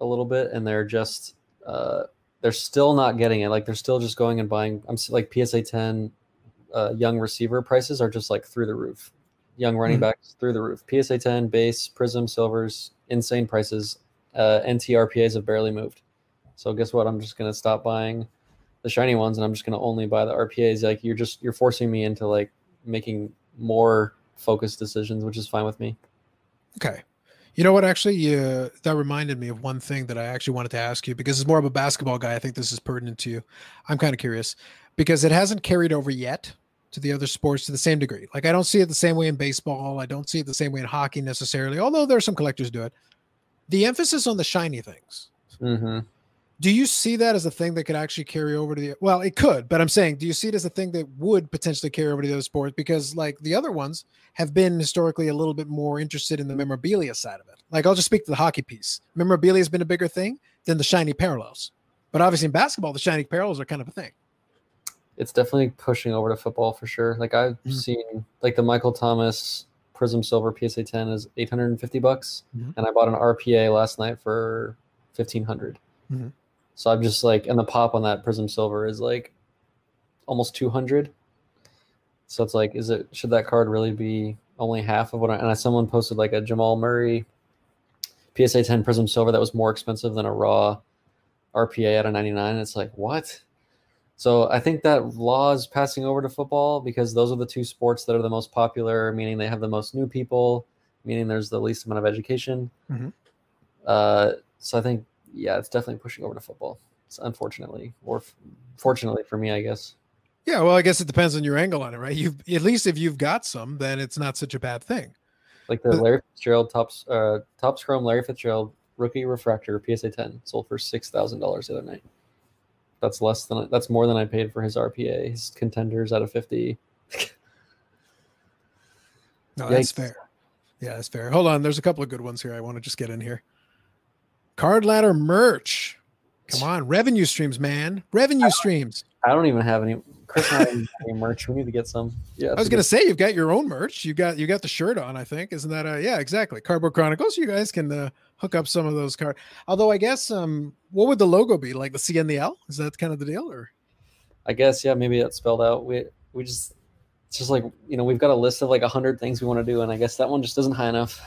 a little bit, and they're just uh, they're still not getting it. Like they're still just going and buying. I'm like PSA 10 uh, young receiver prices are just like through the roof. Young running Mhm. backs through the roof. PSA 10 base Prism silvers insane prices. Uh, NT RPAs have barely moved. So guess what? I'm just gonna stop buying the shiny ones, and I'm just gonna only buy the RPAs. Like you're just you're forcing me into like making more focused decisions, which is fine with me. Okay. You know what? Actually, uh, that reminded me of one thing that I actually wanted to ask you because it's more of a basketball guy. I think this is pertinent to you. I'm kind of curious because it hasn't carried over yet to the other sports to the same degree. Like I don't see it the same way in baseball. I don't see it the same way in hockey necessarily, although there are some collectors do it. The emphasis on the shiny things. Mm-hmm. Do you see that as a thing that could actually carry over to the well, it could, but I'm saying, do you see it as a thing that would potentially carry over to the other sports? Because like the other ones have been historically a little bit more interested in the memorabilia side of it. Like I'll just speak to the hockey piece. Memorabilia has been a bigger thing than the shiny parallels. But obviously in basketball, the shiny parallels are kind of a thing. it's definitely pushing over to football for sure. Like I've Mhm. seen like the Michael Thomas Prism Silver PSA 10 is 850 bucks Mhm. and I bought an RPA last night for 1500. Mhm. So I'm just like and the pop on that Prism Silver is like almost 200. So it's like is it should that card really be only half of what I, and I, someone posted like a Jamal Murray PSA 10 Prism Silver that was more expensive than a raw RPA at a 99. It's like what? So I think that law is passing over to football because those are the two sports that are the most popular, meaning they have the most new people, meaning there's the least amount of education. Mhm. Uh, so I think, yeah, it's definitely pushing over to football. It's unfortunately, or f- fortunately for me, I guess. Yeah, well, I guess it depends on your angle on it, right? You've at least if you've got some, then it's not such a bad thing. Like the Larry Fitzgerald Topps, uh, Topps Chrome Larry Fitzgerald rookie refractor PSA 10 sold for six thousand dollars the other night. That's less than that's more than I paid for his RPA. His contenders out of fifty. No, that's Yikes. fair. Yeah, that's fair. Hold on, there's a couple of good ones here. I want to just get in here. Card ladder merch. Come on, revenue streams, man. Revenue streams. I don't even have any. Chris and I don't have any merch. We need to get some. Yeah, I was gonna say you've got your own merch. You got you got the shirt on. I think isn't that? Uh, yeah, exactly. Cardboard Chronicles. You guys can uh, hook up some of those card. Although I guess um, what would the logo be? Like the C and the L? Is that kind of the deal? Or I guess yeah, maybe that's spelled out. We we just it's just like you know we've got a list of like a hundred things we want to do, and I guess that one just isn't high enough.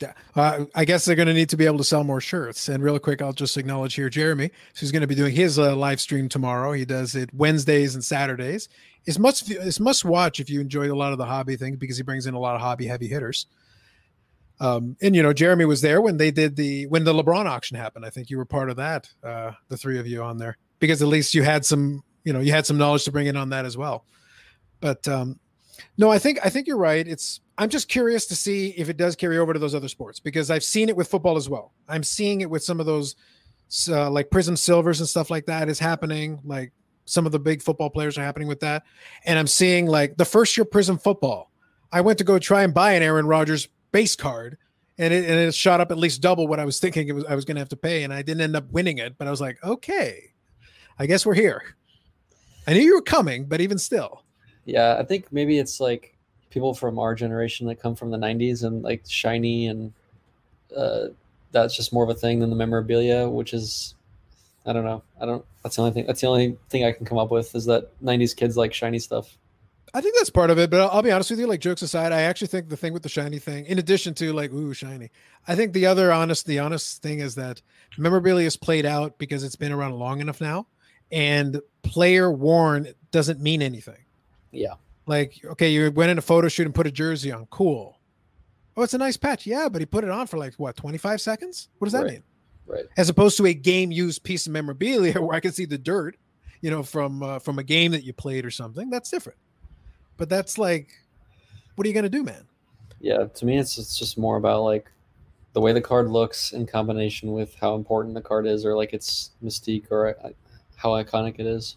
Yeah, uh, I guess they're going to need to be able to sell more shirts. And real quick, I'll just acknowledge here Jeremy, who's going to be doing his uh, live stream tomorrow. He does it Wednesdays and Saturdays. It's must it's must watch if you enjoyed a lot of the hobby things because he brings in a lot of hobby heavy hitters. Um, and you know, Jeremy was there when they did the when the LeBron auction happened. I think you were part of that. Uh, the three of you on there because at least you had some you know you had some knowledge to bring in on that as well. But um, no, I think I think you're right. It's I'm just curious to see if it does carry over to those other sports because I've seen it with football as well. I'm seeing it with some of those uh, like Prism Silvers and stuff like that is happening. Like some of the big football players are happening with that, and I'm seeing like the first year Prism football. I went to go try and buy an Aaron Rodgers base card, and it and it shot up at least double what I was thinking it was I was going to have to pay, and I didn't end up winning it. But I was like, okay, I guess we're here. I knew you were coming, but even still. Yeah, I think maybe it's like people from our generation that come from the 90s and like shiny and uh, that's just more of a thing than the memorabilia, which is I don't know. I don't. That's the only thing. That's the only thing I can come up with is that '90s kids like shiny stuff. I think that's part of it, but I'll, I'll be honest with you. Like jokes aside, I actually think the thing with the shiny thing, in addition to like ooh shiny, I think the other honest, the honest thing is that memorabilia is played out because it's been around long enough now, and player worn doesn't mean anything. Yeah. Like okay, you went in a photo shoot and put a jersey on, cool. Oh, it's a nice patch, yeah, but he put it on for like what, twenty five seconds? What does that Right. mean? Right. as opposed to a game used piece of memorabilia where I can see the dirt, you know, from uh, from a game that you played or something. That's different. But that's like, what are you gonna do, man? Yeah. To me, it's it's just more about like the way the card looks in combination with how important the card is, or like its mystique, or uh, how iconic it is.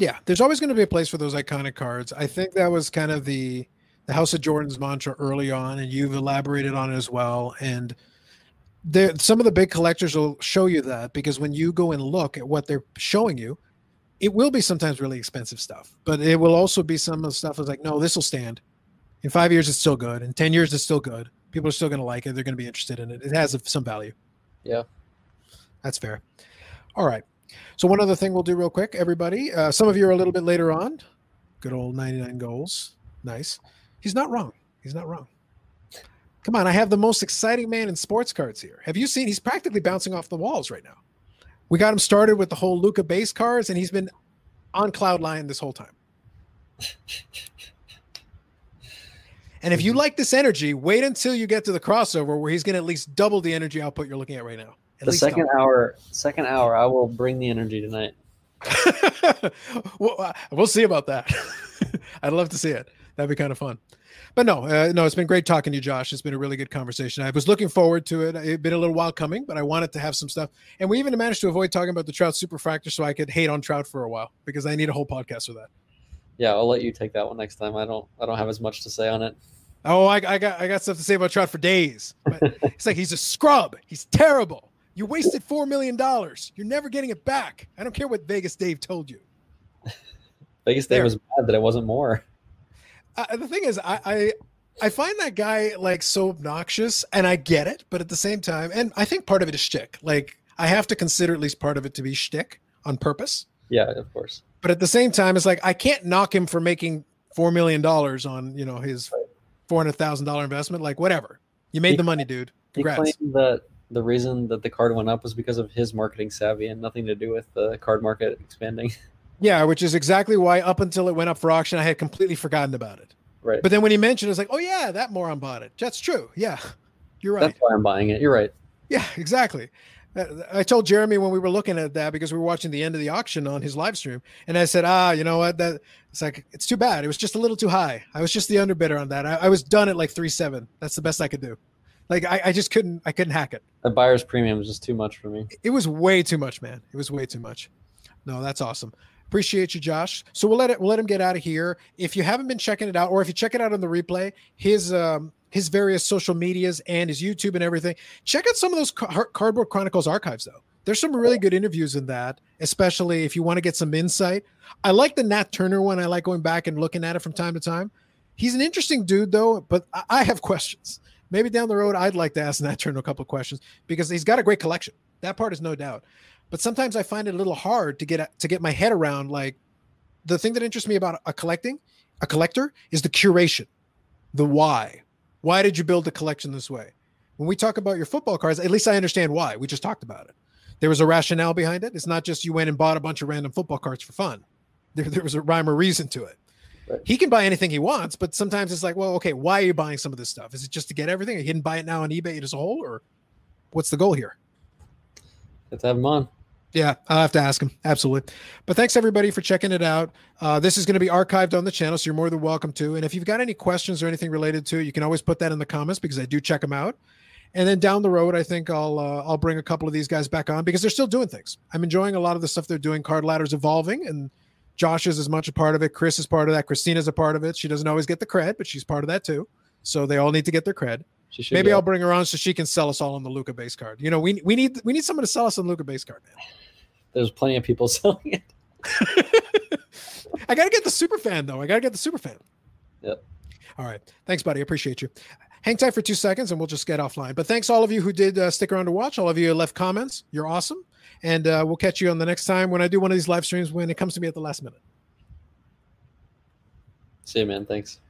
Yeah, there's always going to be a place for those iconic cards. I think that was kind of the the House of Jordan's mantra early on, and you've elaborated on it as well. And there, some of the big collectors will show you that because when you go and look at what they're showing you, it will be sometimes really expensive stuff, but it will also be some of the stuff that's like, no, this will stand. In five years, it's still good. In ten years, it's still good. People are still going to like it. They're going to be interested in it. It has some value. Yeah. That's fair. All right. So one other thing we'll do real quick, everybody. Uh, some of you are a little bit later on. Good old 99 goals. Nice. He's not wrong. He's not wrong. Come on, I have the most exciting man in sports cards here. Have you seen? He's practically bouncing off the walls right now. We got him started with the whole Luka base cards, and he's been on cloud nine this whole time. And if you like this energy, wait until you get to the crossover where he's going to at least double the energy output you're looking at right now. At the second double. hour, second hour, I will bring the energy tonight. well, uh, we'll see about that. I'd love to see it. That'd be kind of fun. But no, uh, no, it's been great talking to you, Josh. It's been a really good conversation. I was looking forward to it. It's been a little while coming, but I wanted to have some stuff. And we even managed to avoid talking about the Trout Superfractor so I could hate on Trout for a while because I need a whole podcast for that. Yeah, I'll let you take that one next time. I don't, I don't have as much to say on it. Oh, I, I got I got stuff to say about Trout for days. But it's like he's a scrub. He's terrible. You wasted four million dollars. You're never getting it back. I don't care what Vegas Dave told you. Vegas There. was mad that it wasn't more. uh, the thing is, I, I I find that guy like so obnoxious, and I get it, but at the same time, and I think part of it is shtick. Like I have to consider at least part of it to be shtick on purpose. Yeah, of course. But at the same time, it's like I can't knock him for making four million dollars on you know his four hundred thousand dollar investment. Like whatever, you made He- the money, dude. He Congrats. claimed that the reason that the card went up was because of his marketing savvy and nothing to do with the card market expanding. Yeah, which is exactly why up until it went up for auction, I had completely forgotten about it. right. But then when he mentioned, it, I was like, oh yeah, that moron bought it. That's true. Yeah, you're right. That's why I'm buying it. You're right. Yeah, exactly. Uh, I told Jeremy when we were looking at that because we were watching the end of the auction on his live stream, and I said, "Ah, you know what? That it's like it's too bad. It was just a little too high. I was just the underbidder on that. I, I was done at like three seven. That's the best I could do. Like I, I just couldn't. I couldn't hack it. The buyer's premium is just too much for me. It was way too much, man. It was way too much. No, that's awesome. Appreciate you, Josh. So we'll let it. We'll let him get out of here. If you haven't been checking it out, or if you check it out on the replay, his um his various social medias and his YouTube and everything. Check out some of those Car- Cardboard Chronicles archives, though. There's some really good interviews in that, especially if you want to get some insight. I like the Nat Turner one. I like going back and looking at it from time to time. He's an interesting dude, though, but I- I have questions. Maybe down the road, I'd like to ask Nat Turner a couple of questions because he's got a great collection. That part is no doubt. But sometimes I find it a little hard to get to get my head around. Like the thing that interests me about a collecting, a collector, is the curation, the why. Why did you build the collection this way? When we talk about your football cards, at least I understand why. We just talked about it. There was a rationale behind it. It's not just you went and bought a bunch of random football cards for fun. There, there was a rhyme or reason to it. Right. He can buy anything he wants, but sometimes it's like, well, okay, why are you buying some of this stuff? Is it just to get everything? He didn't buy it now on eBay as a whole, or what's the goal here? Let's have him on. Yeah, I'll have to ask him. Absolutely. But thanks everybody for checking it out. Uh, this is going to be archived on the channel, so you're more than welcome to. And if you've got any questions or anything related to it, you can always put that in the comments because I do check them out. And then down the road, I think I'll uh, I'll bring a couple of these guys back on because they're still doing things. I'm enjoying a lot of the stuff they're doing. Card Ladder's evolving, and Josh is as much a part of it. Chris is part of that. Christina's a part of it. She doesn't always get the cred, but she's part of that too. So they all need to get their cred. Should Maybe. I'll bring her on so she can sell us all on the Luka base card. You know, we we need we need someone to sell us on Luka base card, man. There's plenty of people selling it. I gotta get the super fan though. I gotta get the super fan. Yep. All right. Thanks, buddy. I Appreciate you. Hang tight for two seconds and we'll just get offline. But thanks all of you who did uh, stick around to watch. All of you left comments. You're awesome. And uh, we'll catch you on the next time when I do one of these live streams when it comes to me at the last minute. See you, man. Thanks.